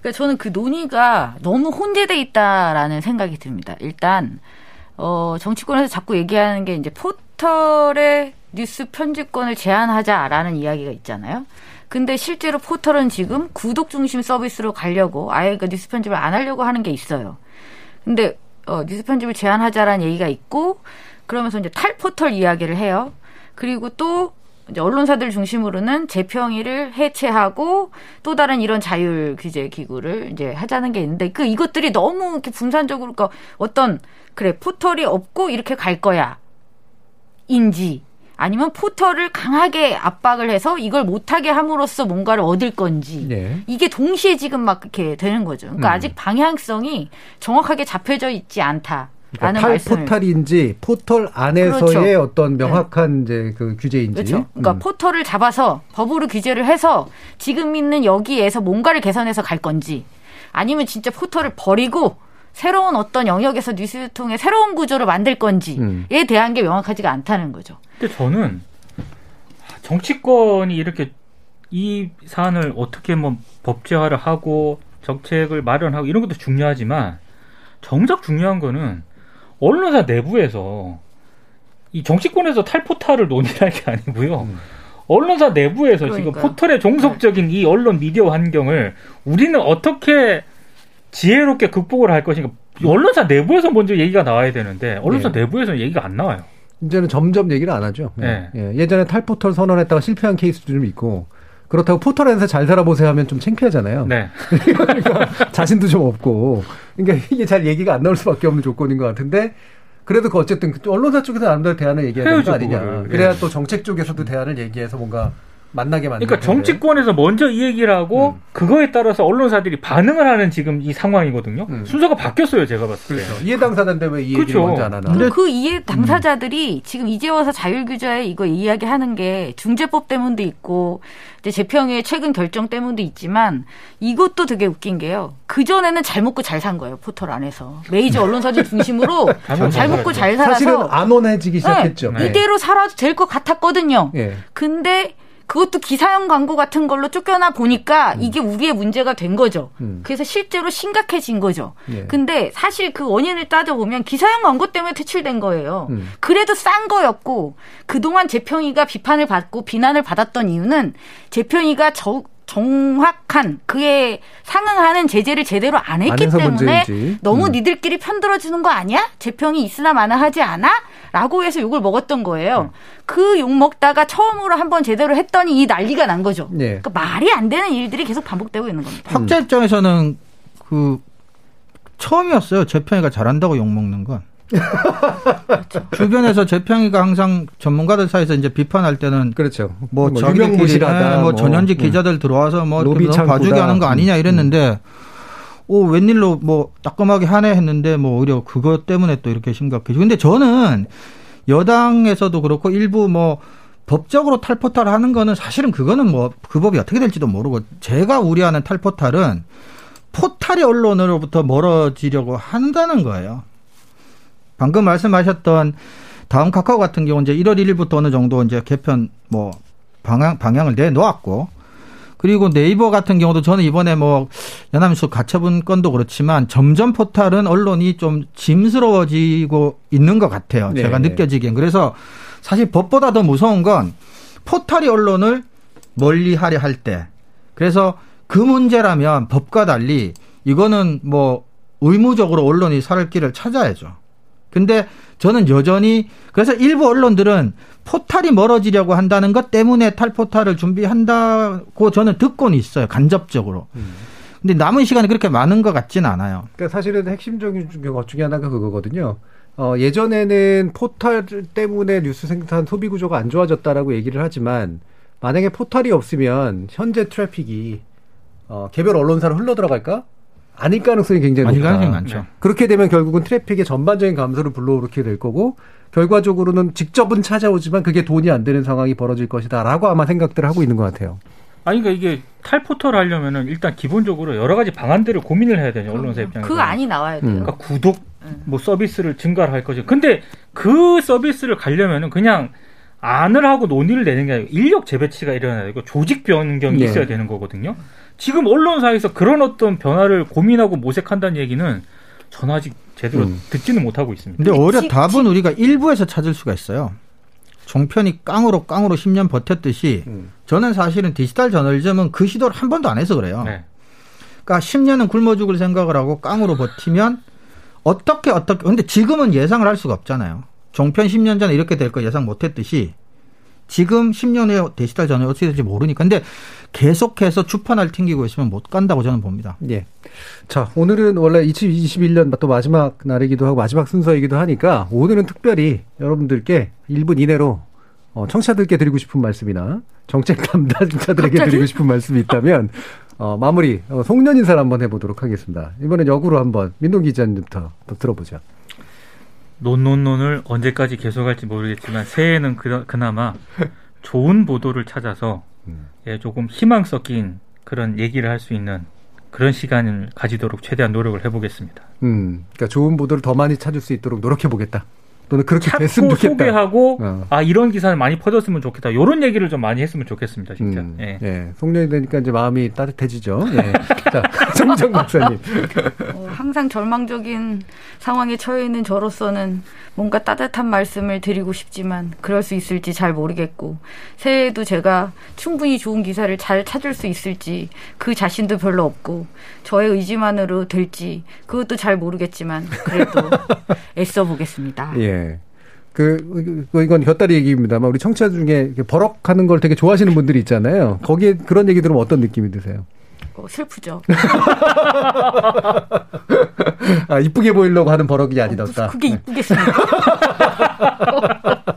그러니까 저는 그 논의가 너무 혼재돼 있다라는 생각이 듭니다. 일단 어 정치권에서 자꾸 얘기하는 게 이제 포털의 뉴스 편집권을 제한하자라는 이야기가 있잖아요. 근데 실제로 포털은 지금 구독 중심 서비스로 가려고 아예 그 뉴스 편집을 안 하려고 하는 게 있어요. 근데 어, 뉴스 편집을 제한하자라는 얘기가 있고 그러면서 이제 탈포털 이야기를 해요. 그리고 또 이제 언론사들 중심으로는 재평의를 해체하고 또 다른 이런 자율 규제 기구를 이제 하자는 게 있는데 그 이것들이 너무 이렇게 분산적으로 그러니까 어떤 그래 포털이 없고 이렇게 갈 거야 인지 아니면 포털을 강하게 압박을 해서 이걸 못하게 함으로써 뭔가를 얻을 건지 네. 이게 동시에 지금 막 이렇게 되는 거죠. 그러니까 음. 아직 방향성이 정확하게 잡혀져 있지 않다라는 그러니까 탈 말씀을 포탈인지 포털 안에서의 그렇죠. 어떤 명확한 이제 그 규제인지. 그렇죠. 그러니까 음. 포털을 잡아서 법으로 규제를 해서 지금 있는 여기에서 뭔가를 개선해서 갈 건지 아니면 진짜 포털을 버리고 새로운 어떤 영역에서 뉴스통의 새로운 구조를 만들 건지에 음. 대한 게 명확하지가 않다는 거죠. 근데 저는 정치권이 이렇게 이 사안을 어떻게 뭐 법제화를 하고 정책을 마련하고 이런 것도 중요하지만 정작 중요한 거는 언론사 내부에서 이 정치권에서 탈포탈을 논의할 게 아니고요. 음. 언론사 내부에서 지금 그러니까요. 포털의 종속적인 이 언론 미디어 환경을 우리는 어떻게 지혜롭게 극복을 할 것인가. 언론사 내부에서 먼저 얘기가 나와야 되는데 언론사 네. 내부에서는 얘기가 안 나와요. 이제는 점점 얘기를 안 하죠. 네. 예. 예전에 탈포털 선언했다가 실패한 케이스도 좀 있고 그렇다고 포털 안에서 잘 살아보세요 하면 좀 창피하잖아요. 네. 그러니까 자신도 좀 없고 그러니까 이게 잘 얘기가 안 나올 수밖에 없는 조건인 것 같은데 그래도 그 어쨌든 그 언론사 쪽에서 나름대로 대안을 얘기해야 되는 거 아니냐. 그거를. 그래야 예. 또 정책 쪽에서도 대안을 얘기해서 뭔가 만나게 만드는 그러니까 정치권에서 먼저 이 얘기를 하고 음. 그거에 따라서 언론사들이 반응을 하는 지금 이 상황이거든요. 음. 순서가 바뀌었어요, 제가 봤을 때. 그렇죠. 이해 당사자인데 왜이 얘기를 그렇죠. 먼저 안 하나? 그리고 그 이해 당사자들이 지금 이제 와서 자율규제에 이거 이야기하는 게 중재법 때문도 있고 이제 재평의 최근 결정 때문도 있지만 이것도 되게 웃긴 게요. 그 전에는 잘 먹고 잘 산 거예요 포털 안에서 메이저 언론사들 중심으로 잘잘 먹고 잘 살아서 사실은 안온해지기 시작했죠. 네, 이대로 살아도 될 것 같았거든요. 예. 근데 그것도 기사형 광고 같은 걸로 쫓겨나 보니까 이게 우리의 문제가 된 거죠. 음. 그래서 실제로 심각해진 거죠. 예. 근데 사실 그 원인을 따져보면 기사형 광고 때문에 퇴출된 거예요. 음. 그래도 싼 거였고 그동안 재평이가 비판을 받고 비난을 받았던 이유는 재평이가 저, 정확한 그에 상응하는 제재를 제대로 안 했기 때문에 문제인지. 너무 음. 니들끼리 편들어주는 거 아니야? 재평이 있으나 마나 하지 않아? 라고 해서 욕을 먹었던 거예요. 그 욕 먹다가 처음으로 한번 제대로 했더니 이 난리가 난 거죠. 예. 그러니까 말이 안 되는 일들이 계속 반복되고 있는 겁니다. 학자 입장에서는 그 처음이었어요. 재평이가 잘한다고 욕 먹는 건. 주변에서 재평이가 항상 전문가들 사이에서 이제 비판할 때는 그렇죠. 뭐, 뭐 유명무실하다. 뭐, 뭐. 전현직 음. 기자들 들어와서 뭐 봐주게. 하는 거 아니냐 음. 이랬는데 오 웬일로 뭐 따끔하게 하네 했는데 뭐 오히려 그것 때문에 또 이렇게 심각해지고 근데 저는 여당에서도 그렇고 일부 뭐 법적으로 탈포탈 하는 거는 사실은 그거는 뭐 그 법이 어떻게 될지도 모르고 제가 우려하는 탈포탈은 포탈이 언론으로부터 멀어지려고 한다는 거예요. 방금 말씀하셨던 다음 카카오 같은 경우 이제 1월 1일부터 어느 정도 이제 개편 뭐 방향 방향을 내놓았고 그리고 네이버 같은 경우도 저는 이번에 뭐 연합뉴스 가처분 건도 그렇지만 점점 포탈은 언론이 좀 짐스러워지고 있는 것 같아요. 네, 제가 네. 느껴지기엔 그래서 사실 법보다 더 무서운 건 포탈이 언론을 멀리 하려 할 때 그래서 그 문제라면 법과 달리 이거는 뭐 의무적으로 언론이 살 길을 찾아야죠. 근데 저는 여전히 그래서 일부 언론들은 포탈이 멀어지려고 한다는 것 때문에 탈포탈을 준비한다고 저는 듣고는 있어요. 간접적으로. 근데 남은 시간이 그렇게 많은 것 같지는 않아요. 그러니까 사실은 핵심적인 것 중에 하나가 그거거든요. 어, 예전에는 포털 때문에 뉴스 생산 소비 구조가 안 좋아졌다라고 얘기를 하지만 만약에 포털이 없으면 현재 traffic이 어, 개별 언론사로 흘러 들어갈까? 아닐 가능성이 굉장히 아닐 높다. 가능성이 많죠. 그렇게 되면 결국은 traffic의 전반적인 감소를 불러오게 될 거고 결과적으로는 직접은 찾아오지만 그게 돈이 안 되는 상황이 벌어질 것이다라고 아마 생각들을 하고 있는 것 같아요. 아니 그러니까 이게 탈포털 하려면은 일단 기본적으로 여러 가지 방안들을 고민을 해야 되죠 언론사 입장에서. 그 안이 나와야 돼요. 음. 그러니까 구독 뭐 서비스를 증가를 할 거죠. 근데 그 서비스를 가려면은 그냥 안을 하고 논의를 내는 게 아니고 인력 재배치가 일어나야 되고 조직 변경이 네. 있어야 되는 거거든요. 지금 언론사에서 그런 어떤 변화를 고민하고 모색한다는 얘기는 저는 아직 제대로 음. 듣지는 못하고 있습니다. 근데 오히려 지- 답은 우리가 일부에서 찾을 수가 있어요. 종편이 깡으로 깡으로 10년 버텼듯이 음. 저는 사실은 디지털 저널리즘은 그 시도를 한 번도 안 해서 그래요. 네. 그러니까 10년은 굶어 죽을 생각을 하고 깡으로 버티면 어떻게 어떻게 근데 지금은 예상을 할 수가 없잖아요. 종편 10년 전에 이렇게 될 거 예상 못 했듯이 지금 10년 후에 데시탈 전에 어떻게 될지 모르니까. 근데 계속해서 주판을 튕기고 있으면 못 간다고 저는 봅니다. 예. 자, 오늘은 원래 2021년 또 마지막 날이기도 하고 마지막 순서이기도 하니까 오늘은 특별히 여러분들께 1분 이내로 어, 청취자들께 드리고 싶은 말씀이나 정책 담당자들에게 드리고 싶은 말씀이 있다면 어, 마무리 어, 송년 인사를 한번 해보도록 하겠습니다. 이번엔 역으로 한번 민동 기자님부터 또 들어보죠. 논논논을 언제까지 계속할지 모르겠지만 새해에는 그, 그나마 좋은 보도를 찾아서 예, 조금 희망 섞인 그런 얘기를 할 수 있는 그런 시간을 가지도록 최대한 노력을 해보겠습니다. 음, 그러니까 좋은 보도를 더 많이 찾을 수 있도록 노력해 보겠다. 또는 그렇게 됐으면 좋겠다. 소개하고 어. 아 이런 기사를 많이 퍼졌으면 좋겠다. 이런 얘기를 좀 많이 했으면 좋겠습니다. 진짜. 음, 예. 예. 송년이 되니까 이제 마음이 따뜻해지죠. 예. 자, 정정 박사님. 어, 항상 절망적인 상황에 처해 있는 저로서는 뭔가 따뜻한 말씀을 드리고 싶지만 그럴 수 있을지 잘 모르겠고 새해에도 제가 충분히 좋은 기사를 잘 찾을 수 있을지 그 자신도 별로 없고 저의 의지만으로 될지 그것도 잘 모르겠지만 그래도 애써 보겠습니다. 예. 그, 그, 이건 곁다리 얘기입니다만, 우리 청취자 중에 버럭하는 걸 되게 좋아하시는 분들이 있잖아요. 거기에 그런 얘기 들으면 어떤 느낌이 드세요? 어, 슬프죠. 아, 이쁘게 보이려고 하는 버럭이 아니다. 무슨 그게 이쁘겠습니까?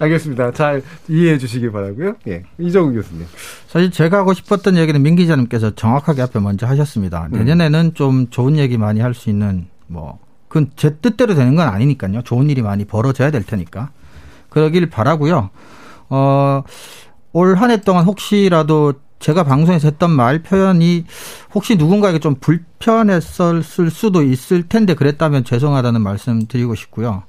알겠습니다. 잘 이해해 주시기 바라고요 예. 이정우 교수님. 사실 제가 하고 싶었던 얘기는 민 기자님께서 정확하게 앞에 먼저 하셨습니다. 내년에는 좀 좋은 얘기 많이 할 수 있는 뭐 그건 제 뜻대로 되는 건 아니니까요. 좋은 일이 많이 벌어져야 될 테니까 그러길 바라고요. 어, 올 한 해 동안 혹시라도 제가 방송에서 했던 말 표현이 혹시 누군가에게 좀 불편했을 수도 있을 텐데 그랬다면 죄송하다는 말씀 드리고 싶고요.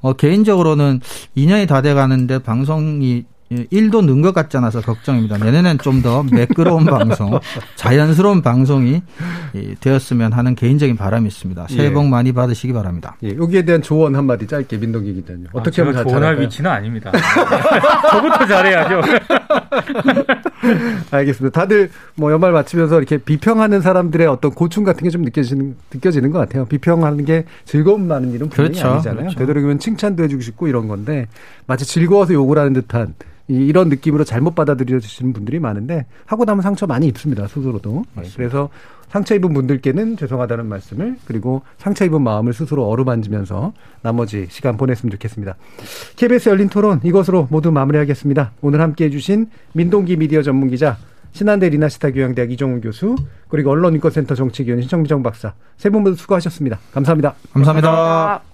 어, 개인적으로는 2년이 다 돼 가는데 방송이 1도 는 것 같지 않아서 걱정입니다. 내년엔 좀 더 매끄러운 방송, 자연스러운 방송이 이, 되었으면 하는 개인적인 바람이 있습니다. 새해 예. 복 많이 받으시기 바랍니다. 예, 여기에 대한 조언 한마디 짧게 민동기 기자님. 아, 어떻게 제가 하면 잘 조언할 잘할까요? 위치는 아닙니다. 저부터 잘해야죠. 알겠습니다. 다들 뭐 연말 마치면서 이렇게 비평하는 사람들의 어떤 고충 같은 게 좀 느껴지는 느껴지는 것 같아요. 비평하는 게 즐거움 많은 일은 분명히 그렇죠. 아니잖아요. 그렇죠. 되도록이면 칭찬도 해주고 싶고 이런 건데 마치 즐거워서 욕을 하는 듯한 이- 이런 느낌으로 잘못 받아들여지시는 분들이 많은데 하고 나면 상처 많이 입습니다. 스스로도. 네, 그래서 상처 입은 분들께는 죄송하다는 말씀을 그리고 상처 입은 마음을 스스로 어루만지면서 나머지 시간 보냈으면 좋겠습니다. KBS 열린 토론 이것으로 모두 마무리하겠습니다. 오늘 함께해 주신 민동기 미디어 전문 기자 신한대 리나시타 교양대학 이종훈 교수 그리고 언론인권센터 정책위원 신청미정 박사 세 분 모두 수고하셨습니다. 감사합니다. 감사합니다.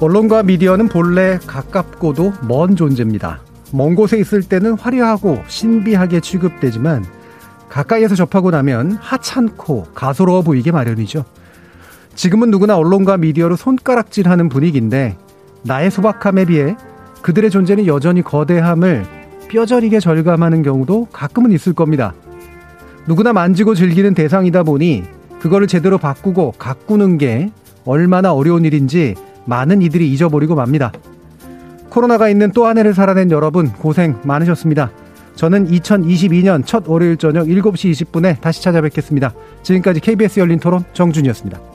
언론과 미디어는 본래 가깝고도 먼 존재입니다. 먼 곳에 있을 때는 화려하고 신비하게 취급되지만 가까이에서 접하고 나면 하찮고 가소로워 보이게 마련이죠. 지금은 누구나 언론과 미디어로 손가락질하는 분위기인데 나의 소박함에 비해 그들의 존재는 여전히 거대함을 뼈저리게 절감하는 경우도 가끔은 있을 겁니다. 누구나 만지고 즐기는 대상이다 보니 그거를 제대로 바꾸고 가꾸는 게 얼마나 어려운 일인지 많은 이들이 잊어버리고 맙니다. 코로나가 있는 또 한 해를 살아낸 여러분 고생 많으셨습니다. 저는 2022년 첫 월요일 저녁 7시 20분에 다시 찾아뵙겠습니다. 지금까지 KBS 열린 토론 정준이었습니다.